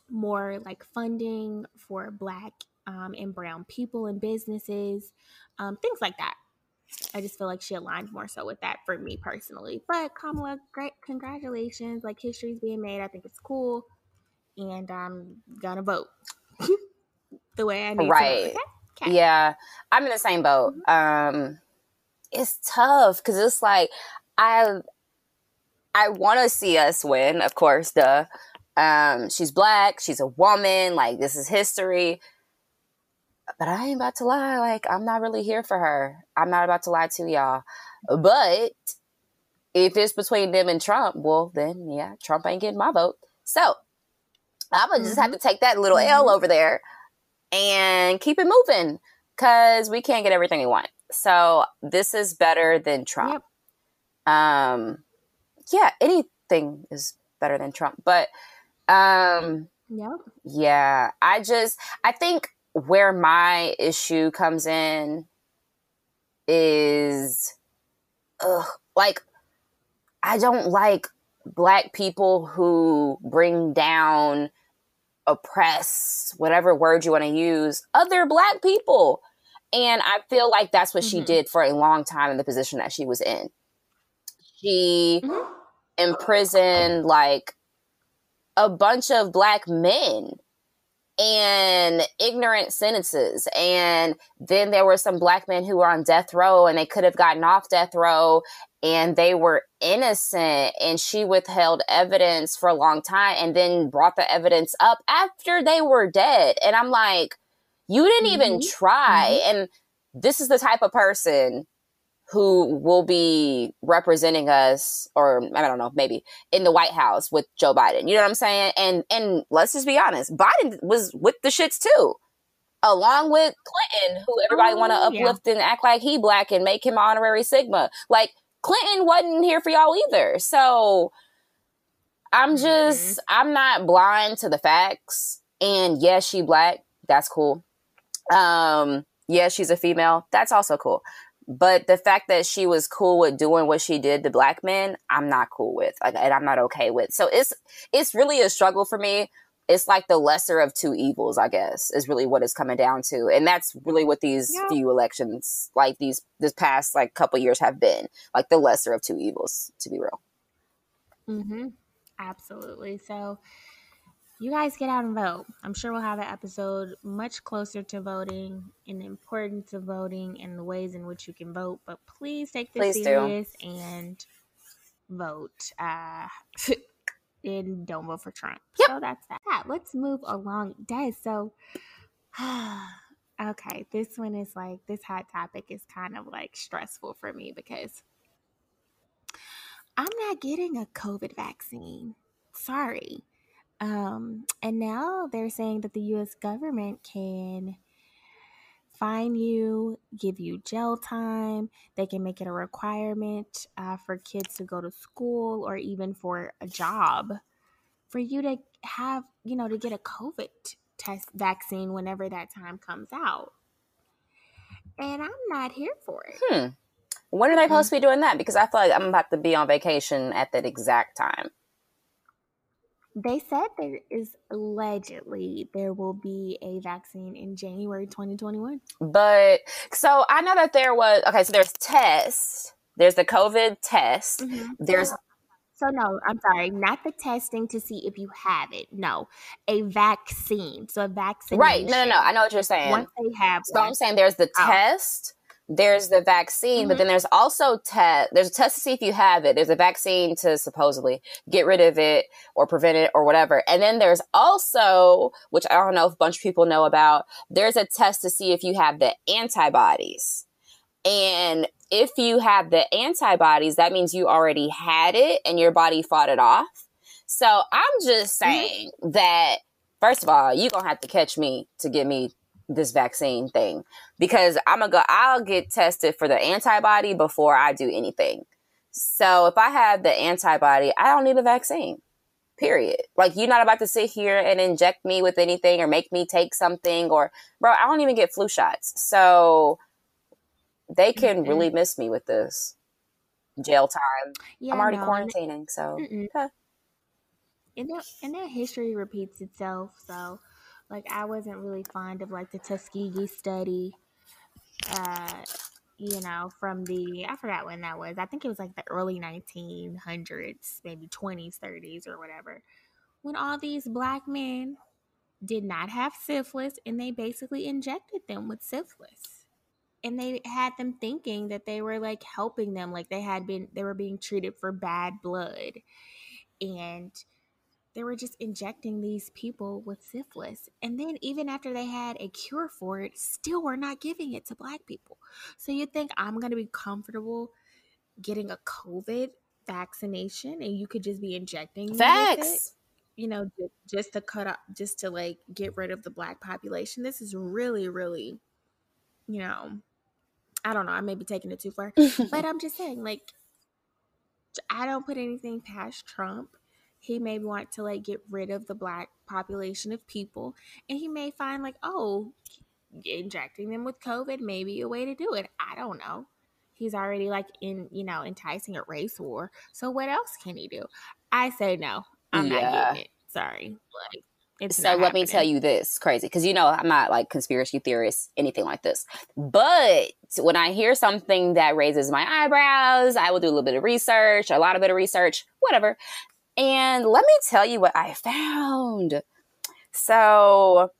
Speaker 2: more like funding for Black um, and Brown people and businesses, um, things like that. I just feel like she aligned more so with that for me personally. But Kamala, great, congratulations! Like history's being made. I think it's cool, and I'm gonna vote. <laughs> the way I need
Speaker 1: Right.
Speaker 2: to. Okay? Okay.
Speaker 1: Yeah, I'm in the same boat. Um, it's tough because it's like I I want to see us win, of course. Duh. Um, she's black. She's a woman. Like this is history. But I ain't about to lie. Like I'm not really here for her. I'm not about to lie to y'all. But if it's between them and Trump, well, then yeah, Trump ain't getting my vote. So I'm gonna just have to take that little L over there and keep it moving because we can't get everything we want. So this is better than Trump. Um, yeah, anything is better than Trump, but um,
Speaker 2: Yep.
Speaker 1: yeah, I just I think where my issue comes in is ugh, like I don't like black people who bring down oppress whatever word you want to use other black people and I feel like that's what she
Speaker 2: Mhm.
Speaker 1: did for a long time in the position that she was in. She
Speaker 2: Mhm.
Speaker 1: imprisoned like a bunch of black men and ignorant sentences. And then there were some black men who were on death row and they could have gotten off death row and they were innocent. And she withheld evidence for a long time and then brought the evidence up after they were dead. And I'm like, you didn't even
Speaker 2: Mhm.
Speaker 1: try. And this is the type of person who will be representing us or I don't know, maybe in the White House with Joe Biden. You know what I'm saying? And and let's just be honest, Biden was with the shits too. Along with Clinton, who everybody want to
Speaker 2: Oh, yeah.
Speaker 1: uplift and act like he black and make him honorary Sigma. Like Clinton wasn't here for y'all either. So I'm just I'm not blind to the facts. And yes, she black. That's cool. Um, yes, she's a female. That's also cool. But the fact that she was cool with doing what she did to black men, I'm not cool with, like, and I'm not okay with. So it's it's really a struggle for me. It's like the lesser of two evils, I guess, is really what it's coming down to, and that's really what these
Speaker 2: Yeah.
Speaker 1: few elections, like these this past like couple years, have been like the lesser of two evils, to be real.
Speaker 2: Mm-hmm. Absolutely. So you guys get out and vote. I'm sure we'll have an episode much closer to voting and the importance of voting and the ways in which you can vote. But please take this
Speaker 1: Please do.
Speaker 2: serious and vote. Uh, <laughs> and don't vote for Trump.
Speaker 1: Yep.
Speaker 2: So that's that. Let's move along. Des, so <sighs> okay, this one is like this hot topic is kind of like stressful for me because I'm not getting a COVID vaccine. Sorry. Um, and now they're saying that the US government can fine you, give you jail time. They can make it a requirement uh, for kids to go to school or even for a job for you to have, you know, to get a COVID test vaccine whenever that time comes out. And I'm not here for it.
Speaker 1: Hmm. When are they supposed to be doing that? Because I feel like I'm about to be on vacation at that exact time.
Speaker 2: They said there is allegedly there will be a vaccine in January 2021.
Speaker 1: But so I know that there was okay. So there's tests. There's the COVID test. Mm-hmm. There's
Speaker 2: So no, I'm sorry, not the testing to see if you have it. No, a vaccine. So a vaccine.
Speaker 1: right. No, no, no. I know what you're saying.
Speaker 2: Once they have
Speaker 1: So
Speaker 2: one,
Speaker 1: I'm saying there's the
Speaker 2: Oh.
Speaker 1: test, there's the vaccine, but
Speaker 2: Mhm.
Speaker 1: then there's also test. There's a test to see if you have it. There's a vaccine to supposedly get rid of it or prevent it or whatever. And then there's also, which I don't know if a bunch of people know about, there's a test to see if you have the antibodies. And if you have the antibodies, that means you already had it and your body fought it off. So I'm just saying that first of all, you're gonna have to catch me to get me this vaccine thing because I'm gonna go. I'll get tested for the antibody before I do anything. So if I have the antibody, I don't need a vaccine. Period. Like you're not about to sit here and inject me with anything or make me take something or bro, I don't even get flu shots. So they can
Speaker 2: Mm-mm.
Speaker 1: really miss me with this jail time.
Speaker 2: yeah,
Speaker 1: I'm already
Speaker 2: no,
Speaker 1: quarantining, so.
Speaker 2: And that and their history repeats itself. So, like, I wasn't really fond of like the Tuskegee study. Uh, you know, from the I forgot when that was. I think it was like the early 1900s, maybe 20s, 30s, or whatever. When all these black men did not have syphilis and they basically injected them with syphilis. And they had them thinking that they were like helping them, like they had been, they were being treated for bad blood. And they were just injecting these people with syphilis. And then, even after they had a cure for it, still were not giving it to black people. So, you think I'm going to be comfortable getting a COVID vaccination and you could just be injecting
Speaker 1: facts
Speaker 2: you know just to cut up just to like get rid of the black population this is really really you know i don't know i may be taking it too far but <laughs> i'm just saying like i don't put anything past trump he may want to like get rid of the black population of people and he may find like oh injecting them with covid may be a way to do it. I don't know. He's already like in you know enticing a race war. So what else can he do? I say no. I'm yeah. not getting it. Sorry. Like
Speaker 1: it's so let happening. me tell you this crazy because you know i'm not like conspiracy theorist anything like this. But when i hear something that raises my eyebrows i will do a little bit of research a lot of bit of research whatever and let me tell you what i found so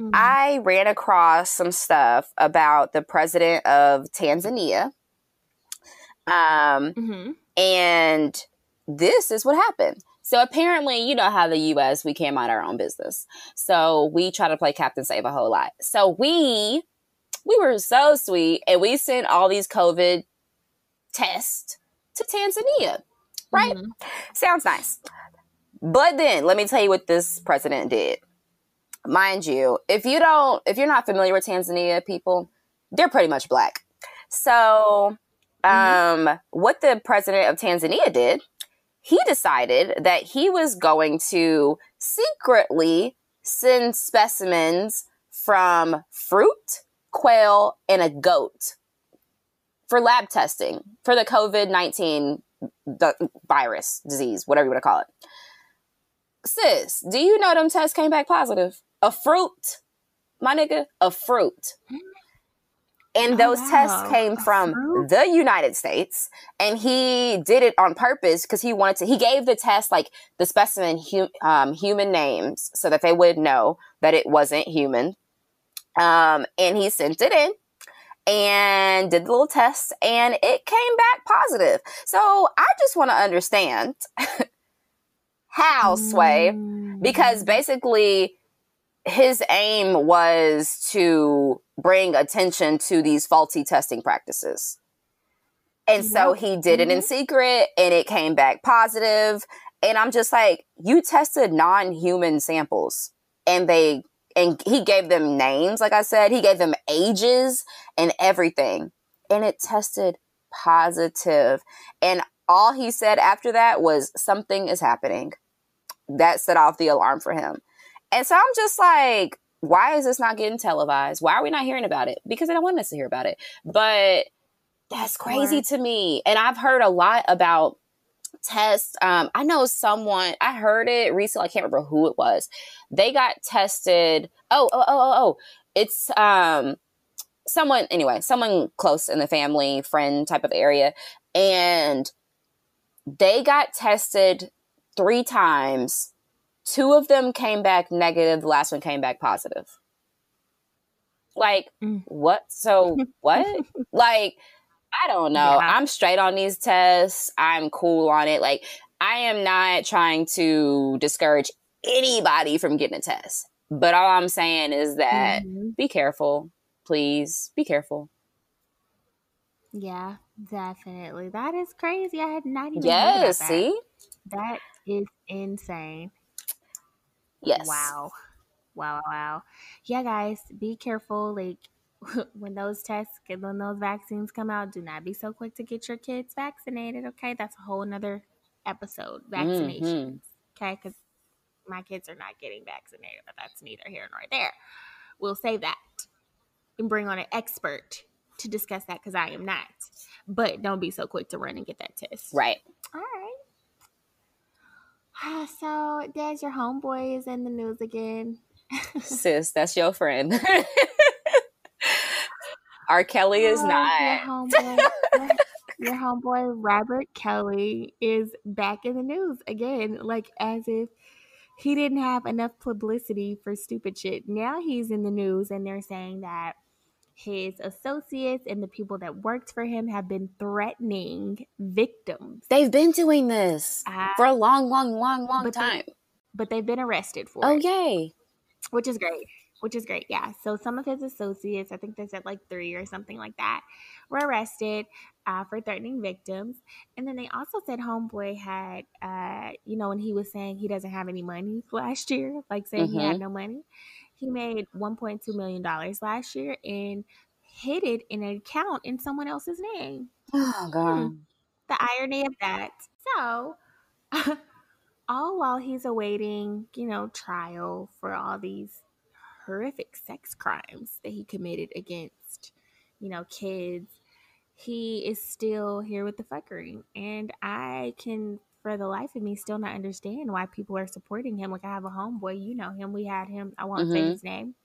Speaker 1: mm-hmm. i ran across some stuff about the president of tanzania um, mm-hmm. And this is what happened. So apparently, you know how the US, we can't mind our own business. So we try to play Captain Save a whole lot. So we, we were so sweet and we sent all these COVID tests to Tanzania, right? Mm-hmm. Sounds nice. But then let me tell you what this president did. Mind you, if you don't, if you're not familiar with Tanzania people, they're pretty much black. So Mm-hmm. Um, what the president of Tanzania did, he decided that he was going to secretly send specimens from fruit, quail, and a goat for lab testing for the COVID 19 virus, disease, whatever you want to call it. Sis, do you know them tests came back positive? A fruit, my nigga, a fruit. And oh, those wow. tests came from the United States. And he did it on purpose because he wanted to, he gave the test like the specimen hu- um, human names so that they would know that it wasn't human. Um, and he sent it in and did the little test and it came back positive. So I just want to understand <laughs> how, Sway, because mm. basically his aim was to bring attention to these faulty testing practices. And so he did it in mm-hmm. secret and it came back positive. And I'm just like, you tested non human samples and they, and he gave them names, like I said, he gave them ages and everything. And it tested positive. And all he said after that was, something is happening. That set off the alarm for him. And so I'm just like, why is this not getting televised? Why are we not hearing about it? Because they don't want us to hear about it. But that's crazy to me. And I've heard a lot about tests. Um, I know someone, I heard it recently, I can't remember who it was. They got tested. Oh, oh, oh, oh, oh. It's um someone anyway, someone close in the family, friend type of area. And they got tested three times Two of them came back negative. The last one came back positive. Like, mm. what? So, <laughs> what? like, I don't know. Yeah. I'm straight on these tests. I'm cool on it. Like, I am not trying to discourage anybody from getting a test. But all I'm saying is that mm-hmm. be careful. Please be careful.
Speaker 2: Yeah, definitely. That is crazy. I had not even.
Speaker 1: Yes, see?
Speaker 2: That is insane.
Speaker 1: Yes.
Speaker 2: Wow. Wow, wow. Yeah, guys, be careful. Like <laughs> when those tests, when those vaccines come out, do not be so quick to get your kids vaccinated. Okay, that's a whole nother episode. Vaccinations. Mm-hmm. Okay, because my kids are not getting vaccinated, but that's neither here nor there. We'll save that and bring on an expert to discuss that because I am not. But don't be so quick to run and get that test.
Speaker 1: Right.
Speaker 2: All right. <sighs> So, there's your homeboy is in the news again. <laughs>
Speaker 1: Sis, that's your friend. <laughs> R. Kelly is oh, not. <laughs>
Speaker 2: Your homeboy, your homeboy Robert Kelly is back in the news again, like as if he didn't have enough publicity for stupid shit. Now he's in the news and they're saying that his associates and the people that worked for him have been threatening victims.
Speaker 1: They've been doing this uh, for a long, long, long, long but time.
Speaker 2: They, but they've been arrested for
Speaker 1: oh,
Speaker 2: it.
Speaker 1: Oh, yay.
Speaker 2: Which is great. Which is great. Yeah. So some of his associates, I think they said like three or something like that, were arrested uh, for threatening victims. And then they also said Homeboy had, uh, you know, when he was saying he doesn't have any money <laughs> last year, like saying mm-hmm. he had mm-hmm. no money, he made $1.2 million last year and hid it in an account in someone else's name.
Speaker 1: Oh, hmm. God. Hmm.
Speaker 2: The irony of that. So, <laughs> all while he's awaiting, you know, trial for all these horrific sex crimes that he committed against, you know, kids he is still here with the fuckery. And I can, for the life of me, still not understand why people are supporting him. Like I have a homeboy, you know him. We had him. I won't mm-hmm. say his name.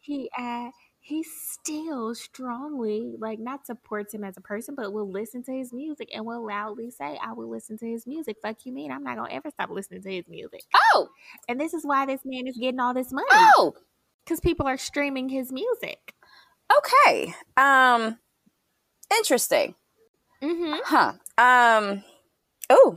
Speaker 2: He uh he still strongly like not supports him as a person, but will listen to his music and will loudly say, "I will listen to his music." Fuck you, mean I'm not gonna ever stop listening to his music.
Speaker 1: Oh,
Speaker 2: and this is why this man is getting all this money.
Speaker 1: Oh,
Speaker 2: because people are streaming his music.
Speaker 1: Okay. Um Interesting.
Speaker 2: Mm-hmm.
Speaker 1: Huh. Um. Oh.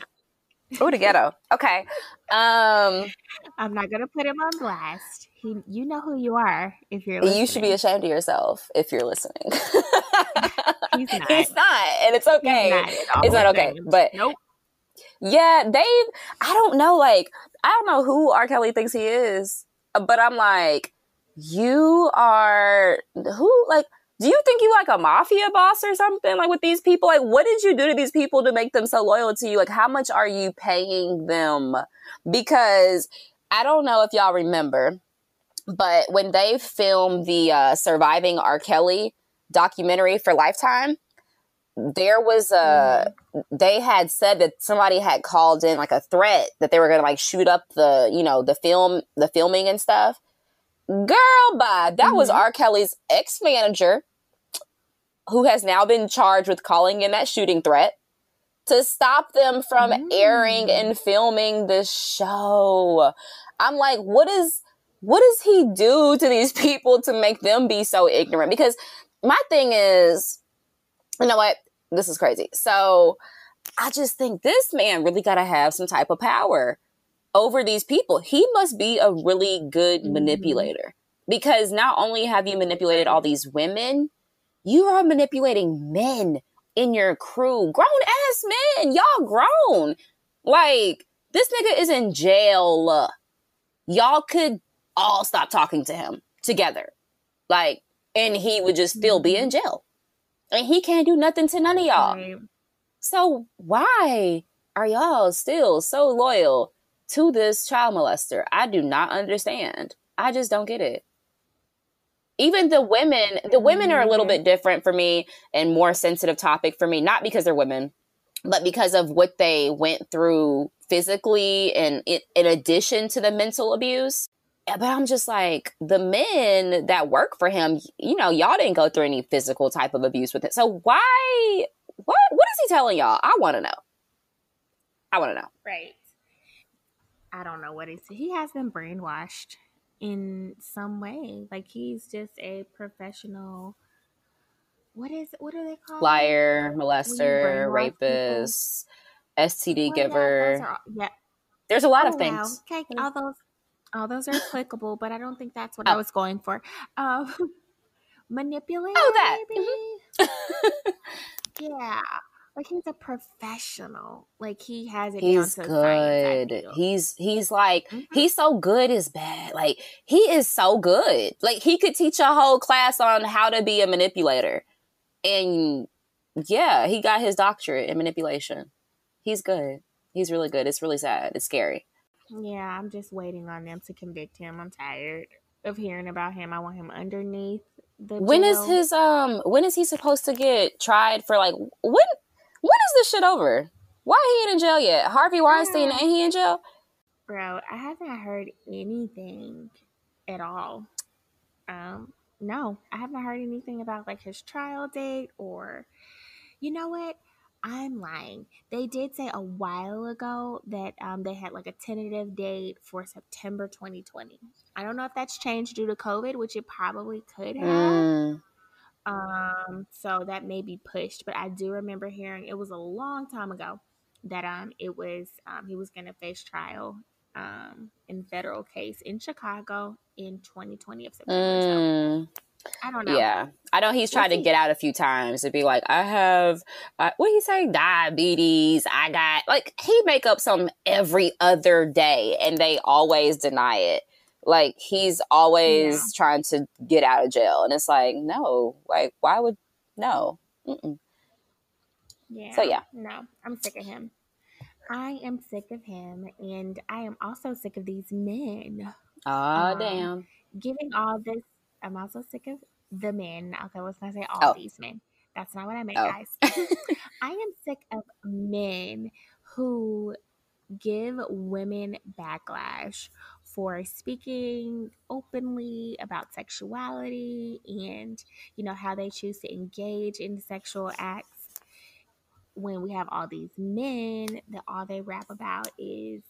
Speaker 1: Oh, the ghetto. Okay. Um.
Speaker 2: I'm not gonna put him on blast. He, you know who you are if you're. Listening.
Speaker 1: You should be ashamed of yourself if you're listening. <laughs>
Speaker 2: He's <laughs> not.
Speaker 1: He's not, and it's okay. Not it's not okay. But
Speaker 2: nope.
Speaker 1: Yeah, they. I don't know. Like, I don't know who R. Kelly thinks he is, but I'm like, you are who? Like, do you think you like a mafia boss or something like with these people like what did you do to these people to make them so loyal to you like how much are you paying them because i don't know if y'all remember but when they filmed the uh, surviving r kelly documentary for lifetime there was a mm-hmm. they had said that somebody had called in like a threat that they were going to like shoot up the you know the film the filming and stuff Girl, bye. That mm-hmm. was R. Kelly's ex manager who has now been charged with calling in that shooting threat to stop them from mm. airing and filming the show. I'm like, what is what does he do to these <laughs> people to make them be so ignorant? Because my thing is, you know what? This is crazy. So I just think this man really got to have some type of power over these people. He must be a really good mm-hmm. manipulator because not only have you manipulated all these women, you are manipulating men in your crew, grown ass men. Y'all grown. Like, this nigga is in jail. Y'all could all stop talking to him together. Like, and he would just still be in mm-hmm. jail. And he can't do nothing to none of y'all. Right. So, why are y'all still so loyal to this child molester. I do not understand. I just don't get it. Even the women, the women are a little mm-hmm. bit different for me and more sensitive topic for me, not because they're women, but because of what they went through physically and it, in addition to the mental abuse. Eh, but I'm just like the men that work for him, you know, y'all didn't go through any physical type of abuse with it. So why what what is he telling y'all? I want to know. I want to know.
Speaker 2: Right. I don't know what he's he has been brainwashed in some way. Like he's just a professional what is what are they called?
Speaker 1: Liar, molester, rapist, people? STD well, giver. Yeah, are, yeah, There's a lot oh, of things.
Speaker 2: Wow. Okay, all those all those are applicable, but I don't think that's what oh. I was going for. Um, <laughs> manipulate.
Speaker 1: Oh, that. Mm-hmm. <laughs>
Speaker 2: yeah. Like he's a professional. Like he has it.
Speaker 1: He's good. He's he's like mm-hmm. he's so good is bad. Like he is so good. Like he could teach a whole class on how to be a manipulator. And yeah, he got his doctorate in manipulation. He's good. He's really good. It's really sad. It's scary.
Speaker 2: Yeah, I'm just waiting on them to convict him. I'm tired of hearing about him. I want him underneath the
Speaker 1: When is his um when is he supposed to get tried for like when when is this shit over? Why he ain't in jail yet? Harvey Weinstein ain't he in jail?
Speaker 2: Bro, I haven't heard anything at all. Um, no, I haven't heard anything about like his trial date or you know what? I'm lying. They did say a while ago that um, they had like a tentative date for September 2020. I don't know if that's changed due to COVID, which it probably could have. Mm. Um, so that may be pushed, but I do remember hearing it was a long time ago that um it was um he was gonna face trial um in federal case in Chicago in 2020 of September. Mm. So I don't know.
Speaker 1: Yeah, I know he's tried to get out a few times to be like, I have, uh, what he say, diabetes. I got like he make up some every other day, and they always deny it. Like he's always yeah. trying to get out of jail, and it's like, no, like why would no? Mm-mm.
Speaker 2: Yeah. So yeah, no, I'm sick of him. I am sick of him, and I am also sick of these men.
Speaker 1: Ah, um, damn.
Speaker 2: Giving all this I'm also sick of the men. Okay, let's not say all oh. these men. That's not what I meant, oh. guys. <laughs> I am sick of men who give women backlash for speaking openly about sexuality and you know how they choose to engage in sexual acts when we have all these men that all they rap about is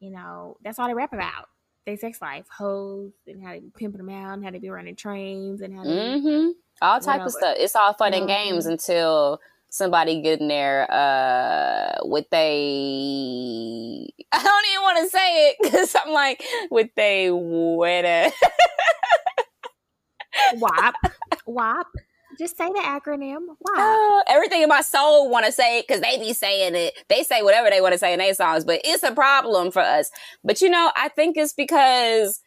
Speaker 2: you know that's all they rap about their sex life, hoes, and how they pimping them out, and how they be running trains, and how they
Speaker 1: mm-hmm. all type of stuff. It's all fun and games until somebody getting there uh with they <laughs> I don't even want to say it because I'm like with they wet <laughs>
Speaker 2: wop wop just say the acronym. Wow.
Speaker 1: Uh, everything in my soul want to say it because they be saying it. They say whatever they want to say in their songs, but it's a problem for us. But you know, I think it's because,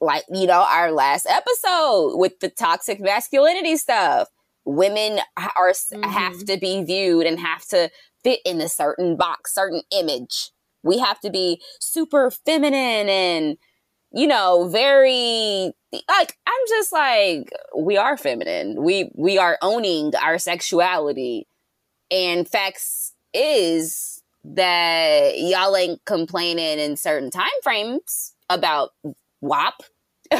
Speaker 1: like you know, our last episode with the toxic masculinity stuff, women are mm-hmm. have to be viewed and have to fit in a certain box, certain image. We have to be super feminine and you know, very like I'm just like we are feminine. We we are owning our sexuality. And facts is that y'all ain't complaining in certain time frames about WAP. <laughs>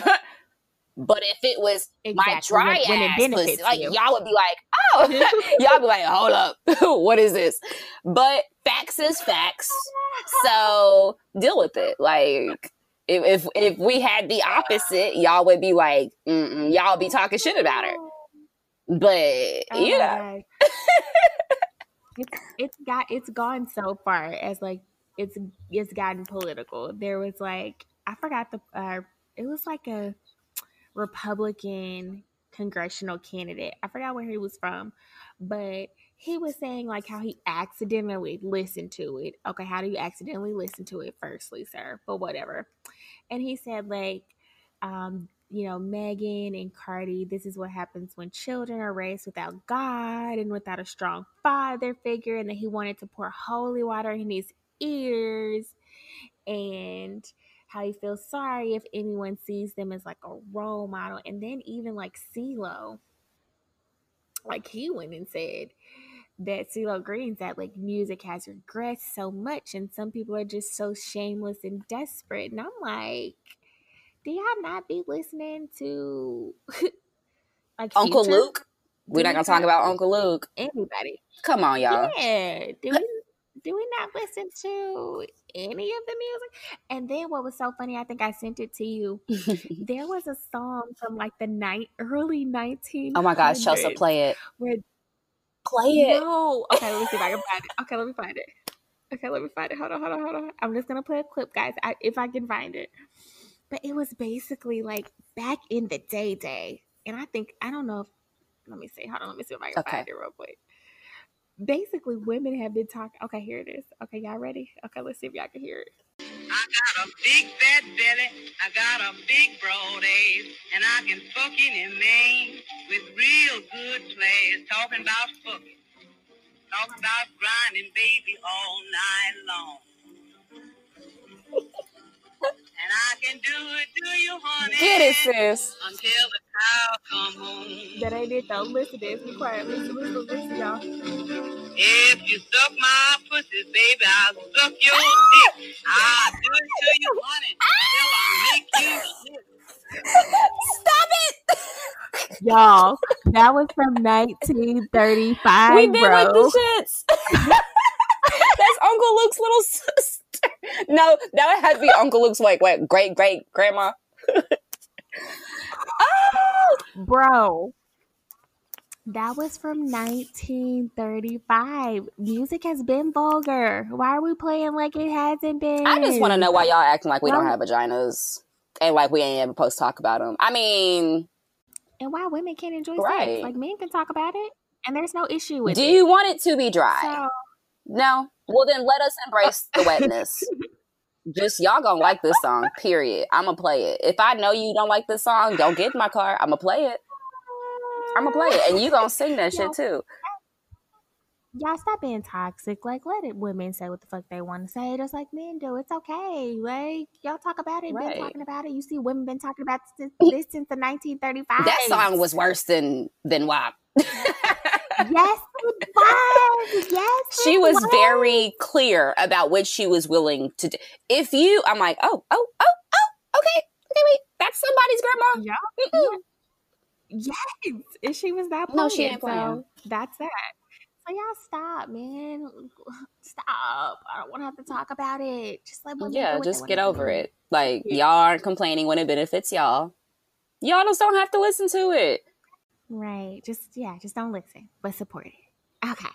Speaker 1: but if it was exactly. my dry when, ass when pussy, like you. y'all would be like, oh, <laughs> y'all be like, hold up, <laughs> what is this? But facts is facts, so deal with it. Like if, if if we had the opposite, y'all would be like, y'all be talking shit about her. But oh yeah,
Speaker 2: it's it's got it's gone so far as like it's it's gotten political. There was like I forgot the uh, it was like a Republican congressional candidate. I forgot where he was from, but he was saying like how he accidentally listened to it. Okay, how do you accidentally listen to it firstly, sir? But whatever. And he said like um you know, Megan and Cardi, this is what happens when children are raised without God and without a strong father figure, and that he wanted to pour holy water in his ears, and how he feels sorry if anyone sees them as like a role model. And then even like CeeLo, like he went and said, that CeeLo Green that like music has regressed so much and some people are just so shameless and desperate. And I'm like, do y'all not be listening to <laughs>
Speaker 1: like Uncle Future? Luke? We're not gonna talk about Uncle Luke.
Speaker 2: Anybody.
Speaker 1: Come on, y'all.
Speaker 2: Yeah. Do we do we not listen to any of the music? And then what was so funny, I think I sent it to you. <laughs> there was a song from like the night early 19
Speaker 1: Oh my gosh, Chelsea, play it.
Speaker 2: Where
Speaker 1: Play it.
Speaker 2: No. Okay, let me see if I can find it. <laughs> Okay, let me find it. Okay, let me find it. Hold on, hold on, hold on. I'm just gonna play a clip, guys, I, if I can find it. But it was basically like back in the day, day, and I think I don't know if. Let me see. Hold on. Let me see if I can okay. find it real quick. Basically, women have been talking. Okay, here it is. Okay, y'all ready? Okay, let's see if y'all can hear it. I got a big fat belly, I got a big broad ass, and I can fuck any man with real good. Talking about fucking, talking about grinding baby all night long. And I can do it to you, honey.
Speaker 1: Get it, sis.
Speaker 2: Until the cow come home. That ain't it though. Listen to this. Be quiet. Listen, listen, listen, y'all. If you suck my pussy, baby, I'll suck your dick. I'll do it to you, honey, till I make you
Speaker 1: Stop it!
Speaker 2: Y'all, That was from 1935.
Speaker 1: We've been
Speaker 2: bro.
Speaker 1: with the shits. <laughs> That's Uncle Luke's little sister. No, that would have to be Uncle Luke's like what great great grandma. <laughs> oh,
Speaker 2: Bro. That was from 1935. Music has been vulgar. Why are we playing like it hasn't been?
Speaker 1: I just want to know why y'all acting like we don't have vaginas and like we ain't ever supposed to talk about them. I mean,
Speaker 2: And why women can't enjoy
Speaker 1: Right.
Speaker 2: sex. Like men can talk about it, and there's no issue with
Speaker 1: do
Speaker 2: it.
Speaker 1: you want it to be dry?
Speaker 2: So,
Speaker 1: No. Well, then let us embrace the wetness. <laughs> Just y'all gonna like this song. Period. I'm gonna play it. If I know you don't like this song, don't get in my car. I'm gonna play it. I'm gonna play it, and you gonna sing that shit too.
Speaker 2: y'all stop being toxic. Like, let it women say what the fuck they want to say, just like men do. It's okay. Like, y'all talk about it.
Speaker 1: Right.
Speaker 2: Been talking about it. You see, women been talking about this, <laughs> this since the 1935.
Speaker 1: That song was worse than than WAP. <laughs>
Speaker 2: Yes, it was. Yes,
Speaker 1: she
Speaker 2: it
Speaker 1: was very clear about what she was willing to do. If you, I'm like, oh, oh, oh, oh, okay, okay, wait, that's somebody's grandma.
Speaker 2: Yeah.
Speaker 1: Mm-mm.
Speaker 2: Yes, and she was that.
Speaker 1: No, she
Speaker 2: playing,
Speaker 1: ain't playing.
Speaker 2: So that's that. So y'all stop, man. <sighs> Stop. I don't want to have to talk about it. Just let women
Speaker 1: Yeah, just get over it. Like
Speaker 2: Yeah.
Speaker 1: y'all aren't complaining when it benefits y'all. Y'all just don't have to listen to it.
Speaker 2: Right. Just yeah, just don't listen, but support it. Okay.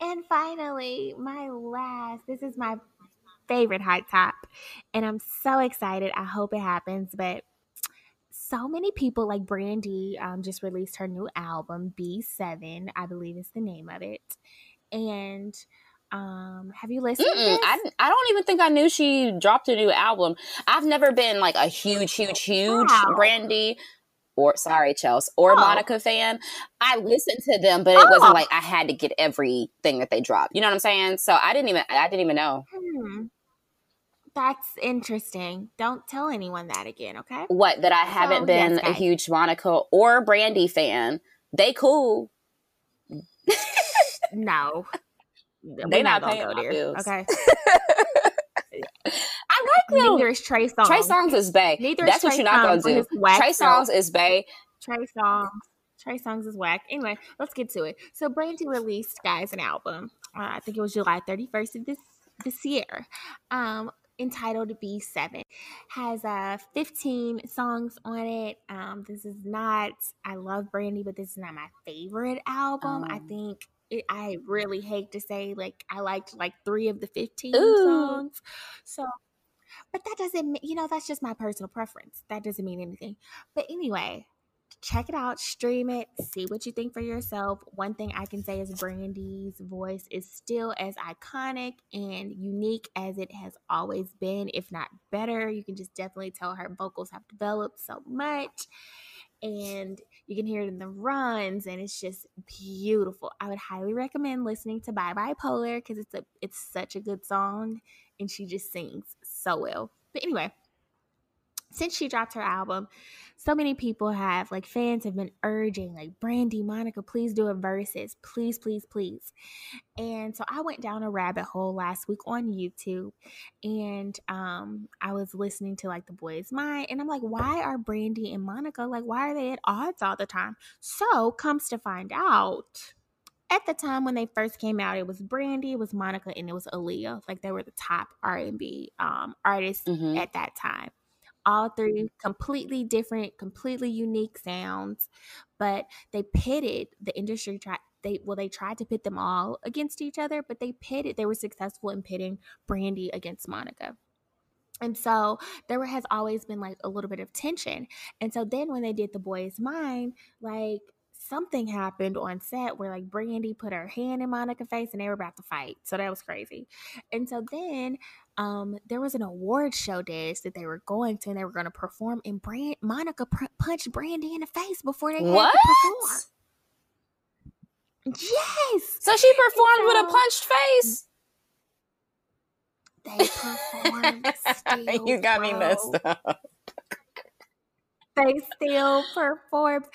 Speaker 2: And finally, my last, this is my favorite hot top. And I'm so excited. I hope it happens, but so many people like Brandy um, just released her new album, B7, I believe is the name of it. And um, have you listened?
Speaker 1: I, I don't even think I knew she dropped a new album. I've never been like a huge, huge, huge
Speaker 2: Wow.
Speaker 1: Brandy or sorry, Chelsea or
Speaker 2: Oh.
Speaker 1: Monica fan. I listened to them, but it
Speaker 2: Oh.
Speaker 1: wasn't like I had to get everything that they dropped. You know what I'm saying? So I didn't even I didn't even know
Speaker 2: Hmm. That's interesting. Don't tell anyone that again, okay?
Speaker 1: what that I haven't
Speaker 2: So,
Speaker 1: been
Speaker 2: yes,
Speaker 1: a huge Monica or Brandy fan. They cool.
Speaker 2: No. <laughs>
Speaker 1: They
Speaker 2: not
Speaker 1: not paying
Speaker 2: go
Speaker 1: my
Speaker 2: there.
Speaker 1: bills.
Speaker 2: Okay. <laughs>
Speaker 1: I.
Speaker 2: Neither is Trey Songz.
Speaker 1: Trey Songz is Bay.
Speaker 2: Neither
Speaker 1: That's
Speaker 2: is
Speaker 1: what you're not gonna do. Trey. Songs is Bay.
Speaker 2: Trey Songz. Trey Songz is whack. Anyway, let's get to it. So Brandy released, guys, an album. Uh, I think it was July 31st of this this year. Um, entitled B7. Has uh 15 songs on it. Um, this is not I love Brandy, but this is not my favorite album. I
Speaker 1: Oh.
Speaker 2: think it, I really hate to say like I liked like three of the 15
Speaker 1: Ooh.
Speaker 2: songs. So but that doesn't you know, that's just my personal preference. That doesn't mean anything. But anyway, check it out, stream it, see what you think for yourself. One thing I can say is Brandy's voice is still as iconic and unique as it has always been, if not better. You can just definitely tell her vocals have developed so much. And you can hear it in the runs, and it's just beautiful. I would highly recommend listening to Bye BiPolar because it's a it's such a good song, and she just sings so well. But anyway, since she dropped her album, so many people have like fans have been urging like Brandy, Monica, please do a Verzuz, please, please, please. And so I went down a rabbit hole last week on YouTube, and um, I was listening to like the Boy's Mine, and I'm like, why are Brandy and Monica like why are they at odds all the time? So comes to find out. At the time when they first came out, it was Brandy, it was Monica, and it was Aaliyah. Like they were the top R and B um, artists
Speaker 1: Mhm.
Speaker 2: at that time. All three completely different, completely unique sounds, but they pitted the industry. Tried they well, they tried to pit them all against each other, but they pitted. They were successful in pitting Brandy against Monica. And so there has always been like a little bit of tension. And so then when they did The Boy's Mine, like something happened on set where like Brandy put her hand in Monica's face and they were about to fight. So that was crazy. And so then um there was an award show dash that they were going to and they were going to perform and Brand Monica pr- punched Brandy in the face before they
Speaker 1: What?
Speaker 2: had to perform. Yes.
Speaker 1: So she performed with a punched face.
Speaker 2: They performed <laughs> still,
Speaker 1: you got me messed up.
Speaker 2: They still performed.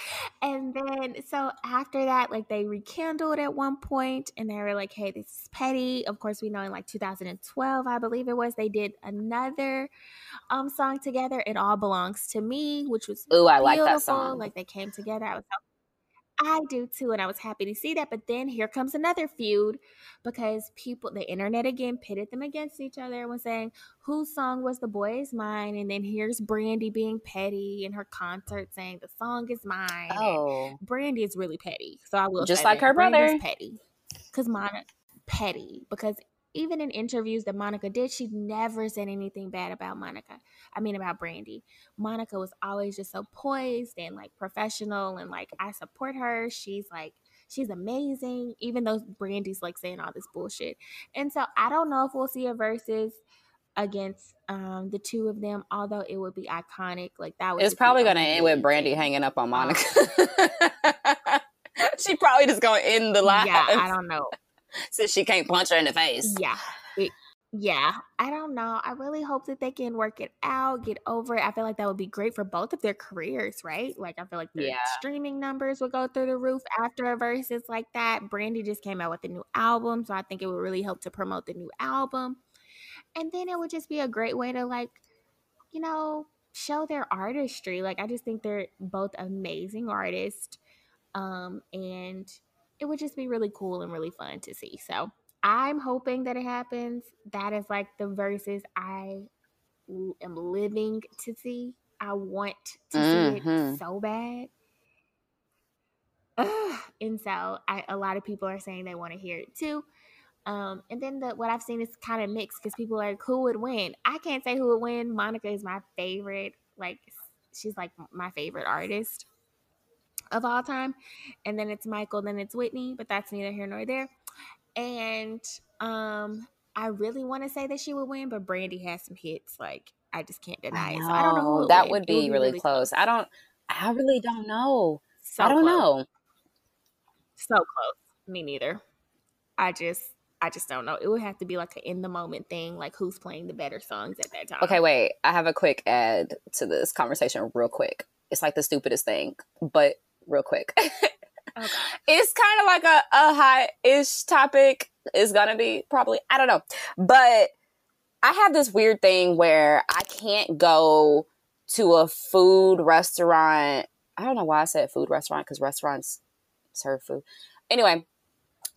Speaker 2: And then, so after that, like they rekindled at one point and they were like, hey, this is petty. Of course, we know in like 2012, I believe it was, they did another um song together. It All Belongs to Me, which was
Speaker 1: Ooh, I like that song.
Speaker 2: Like they came together. I was I do too, and I was happy to see that. But then here comes another feud because people, the internet again pitted them against each other and was saying whose song was the boy is mine, and then here's Brandy being petty in her concert saying the song is mine.
Speaker 1: Oh,
Speaker 2: Brandy is really petty, so I will
Speaker 1: Just like
Speaker 2: that.
Speaker 1: her brother.
Speaker 2: Brandy's petty because Monica petty because even in interviews that Monica did, she never said anything bad about Monica. I mean, about Brandy. Monica was always just so poised and like professional and like, I support her. She's like, she's amazing, even though Brandy's like saying all this bullshit. And so I don't know if we'll see a Verzuz against um the two of them, although it would be iconic. Like that would
Speaker 1: it's probably gonna end with Brandy hanging up on Monica. <laughs> she probably just gonna end the live
Speaker 2: Yeah, I don't know. <laughs>
Speaker 1: since she can't punch her in the face.
Speaker 2: Yeah. Yeah. I don't know. I really hope that they can work it out, get over it. I feel like that would be great for both of their careers, right? Like I feel like their
Speaker 1: Yeah.
Speaker 2: streaming numbers would go through the roof after a Verzuz like that. Brandy just came out with a new album, so I think it would really help to promote the new album. And then it would just be a great way to like, you know, show their artistry. Like I just think they're both amazing artists. Um and it would just be really cool and really fun to see. So I'm hoping that it happens. That is like the Verzuz I am living to see. I want to see
Speaker 1: Mhm.
Speaker 2: it so bad. Ugh. And so I, a lot of people are saying they want to hear it too. Um, and then the, what I've seen is kind of mixed because people are like, who would win? I can't say who would win. Monica is my favorite. Like, she's like my favorite artist of all time. And then it's Michael, then it's Whitney, but that's neither here nor there. And um, I really want to say that she would win, but Brandy has some hits. Like, I just can't deny it. So I don't know who would
Speaker 1: that
Speaker 2: win.
Speaker 1: would
Speaker 2: It
Speaker 1: be really, close. I don't. I really don't know.
Speaker 2: So
Speaker 1: I don't
Speaker 2: close.
Speaker 1: know.
Speaker 2: So close. Me neither. I just I just don't know. It would have to be like an in the moment thing, like who's playing the better songs at that time.
Speaker 1: Okay, wait. I have a quick add to this conversation, real quick. It's like the stupidest thing, but real quick. <laughs>
Speaker 2: Okay.
Speaker 1: it's kind of like a, a hot ish topic. Is gonna be probably i don't know. But i have this weird thing where i can't go to a food restaurant. I don't know why i said food restaurant because restaurants serve food. Anyway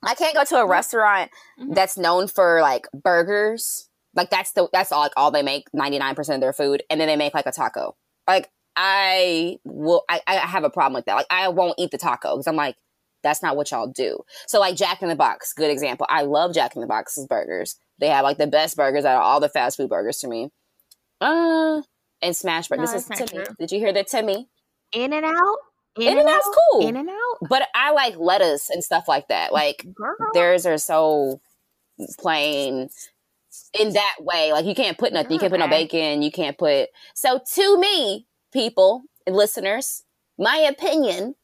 Speaker 1: i can't go to a restaurant
Speaker 2: Mhm.
Speaker 1: that's known for like burgers. Like that's the that's all like all they make 99% of their food and then they make like a taco. Like I will I, I have a problem with that. Like I won't eat the taco because I'm like, that's not what y'all do. So like Jack in the Box, good example. I love Jack in the Box's burgers. They have like the best burgers out of all the fast food burgers to me. Uh and smash burgers.
Speaker 2: No,
Speaker 1: this is Timmy.
Speaker 2: true.
Speaker 1: Did you hear that Timmy?
Speaker 2: In and out.
Speaker 1: In and Out's cool.
Speaker 2: In and out.
Speaker 1: But I like lettuce and stuff like that. Like
Speaker 2: Girl.
Speaker 1: theirs are so plain in that way. Like you can't put nothing. You can't put no bacon. You can't put. So to me, people and listeners, my opinion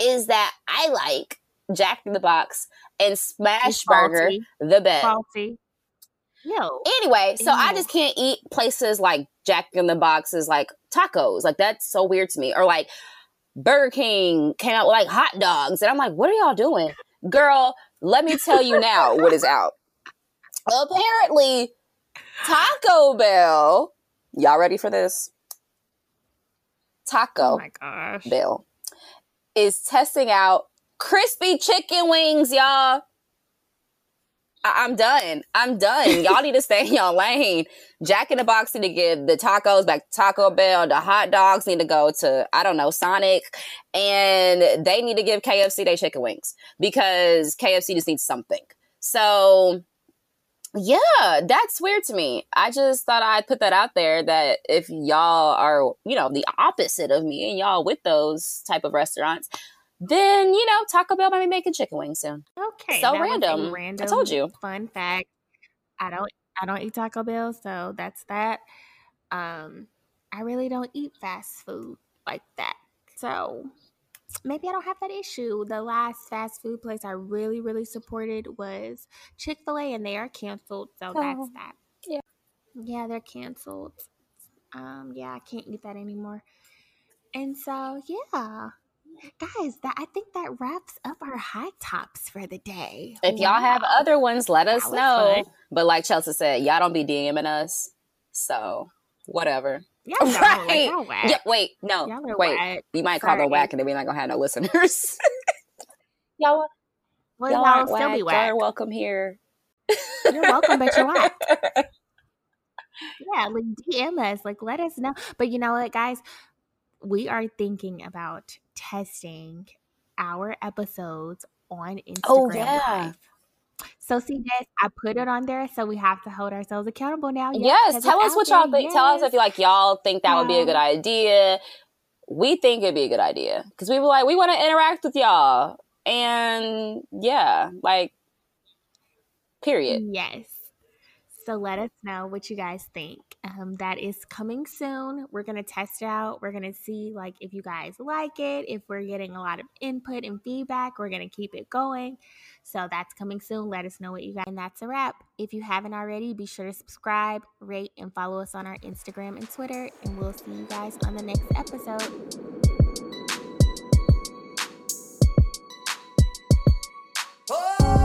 Speaker 1: is that I like Jack in the Box and Smash Burger the best.
Speaker 2: Faulty. No.
Speaker 1: Anyway, so I just can't eat places like Jack in the Boxes, like tacos. Like that's so weird to me. Or like Burger King came out with like hot dogs, and I'm like, what are y'all doing, girl? Let me tell you now what is out. Apparently, Taco Bell. Y'all ready for this?
Speaker 2: Oh
Speaker 1: Taco
Speaker 2: my gosh.
Speaker 1: Bell is testing out crispy chicken wings, y'all. I- I'm done. I'm done. Y'all need to stay in y'all lane. Jack in the Box need to give the tacos back to Taco Bell. The hot dogs need to go to, I don't know, Sonic. And they need to give KFC their chicken wings because KFC just needs something. So, yeah, that's weird to me. I just thought I'd put that out there that if y'all are, you know, the opposite of me and y'all with those type of restaurants, then, you know, Taco Bell might be making chicken wings soon.
Speaker 2: Okay.
Speaker 1: So
Speaker 2: random.
Speaker 1: random. I told you.
Speaker 2: Fun fact. I don't I don't eat Taco Bell, so that's that. Um I really don't eat fast food like that. So maybe I don't have that issue. The last fast food place I really, really supported was Chick fil A, and they are canceled. So
Speaker 1: Oh,
Speaker 2: that's that.
Speaker 1: yeah.
Speaker 2: Yeah, they're canceled. Um, yeah, I can't eat that anymore. And so, yeah. Guys, that I think that wraps up our high tops for the day.
Speaker 1: If y'all have other ones, let us know.
Speaker 2: fun.
Speaker 1: But like Chelsea said, y'all don't be DMing us. So, whatever.
Speaker 2: Yeah, right. Like,
Speaker 1: yeah, wait, no, wait. Whack. You might call them whack, and then we're not gonna have no listeners. <laughs> y'all, well, y'all, y'all still whack. be whack. Y'all are welcome here.
Speaker 2: You're welcome, but you're whack. <laughs> yeah, like DM us, like let us know. But you know what, guys, we are thinking about testing our episodes on oh, Instagram oh, yeah. Live. So see this, I put it on there, so we have to hold ourselves accountable now.
Speaker 1: Yes, tell us what y'all think. Yes. Tell us if you like y'all think that yeah. would be a good idea. We think it'd be a good idea because we were like we want to interact with y'all, and yeah, like period.
Speaker 2: Yes. So let us know what you guys think. Um, that is coming soon. We're gonna test it out. We're gonna see like if you guys like it, if we're getting a lot of input and feedback. We're gonna keep it going. So that's coming soon. Let us know what you got. And that's a wrap. If you haven't already, be sure to subscribe, rate, and follow us on our Instagram and Twitter. And we'll see you guys on the next episode. Oh!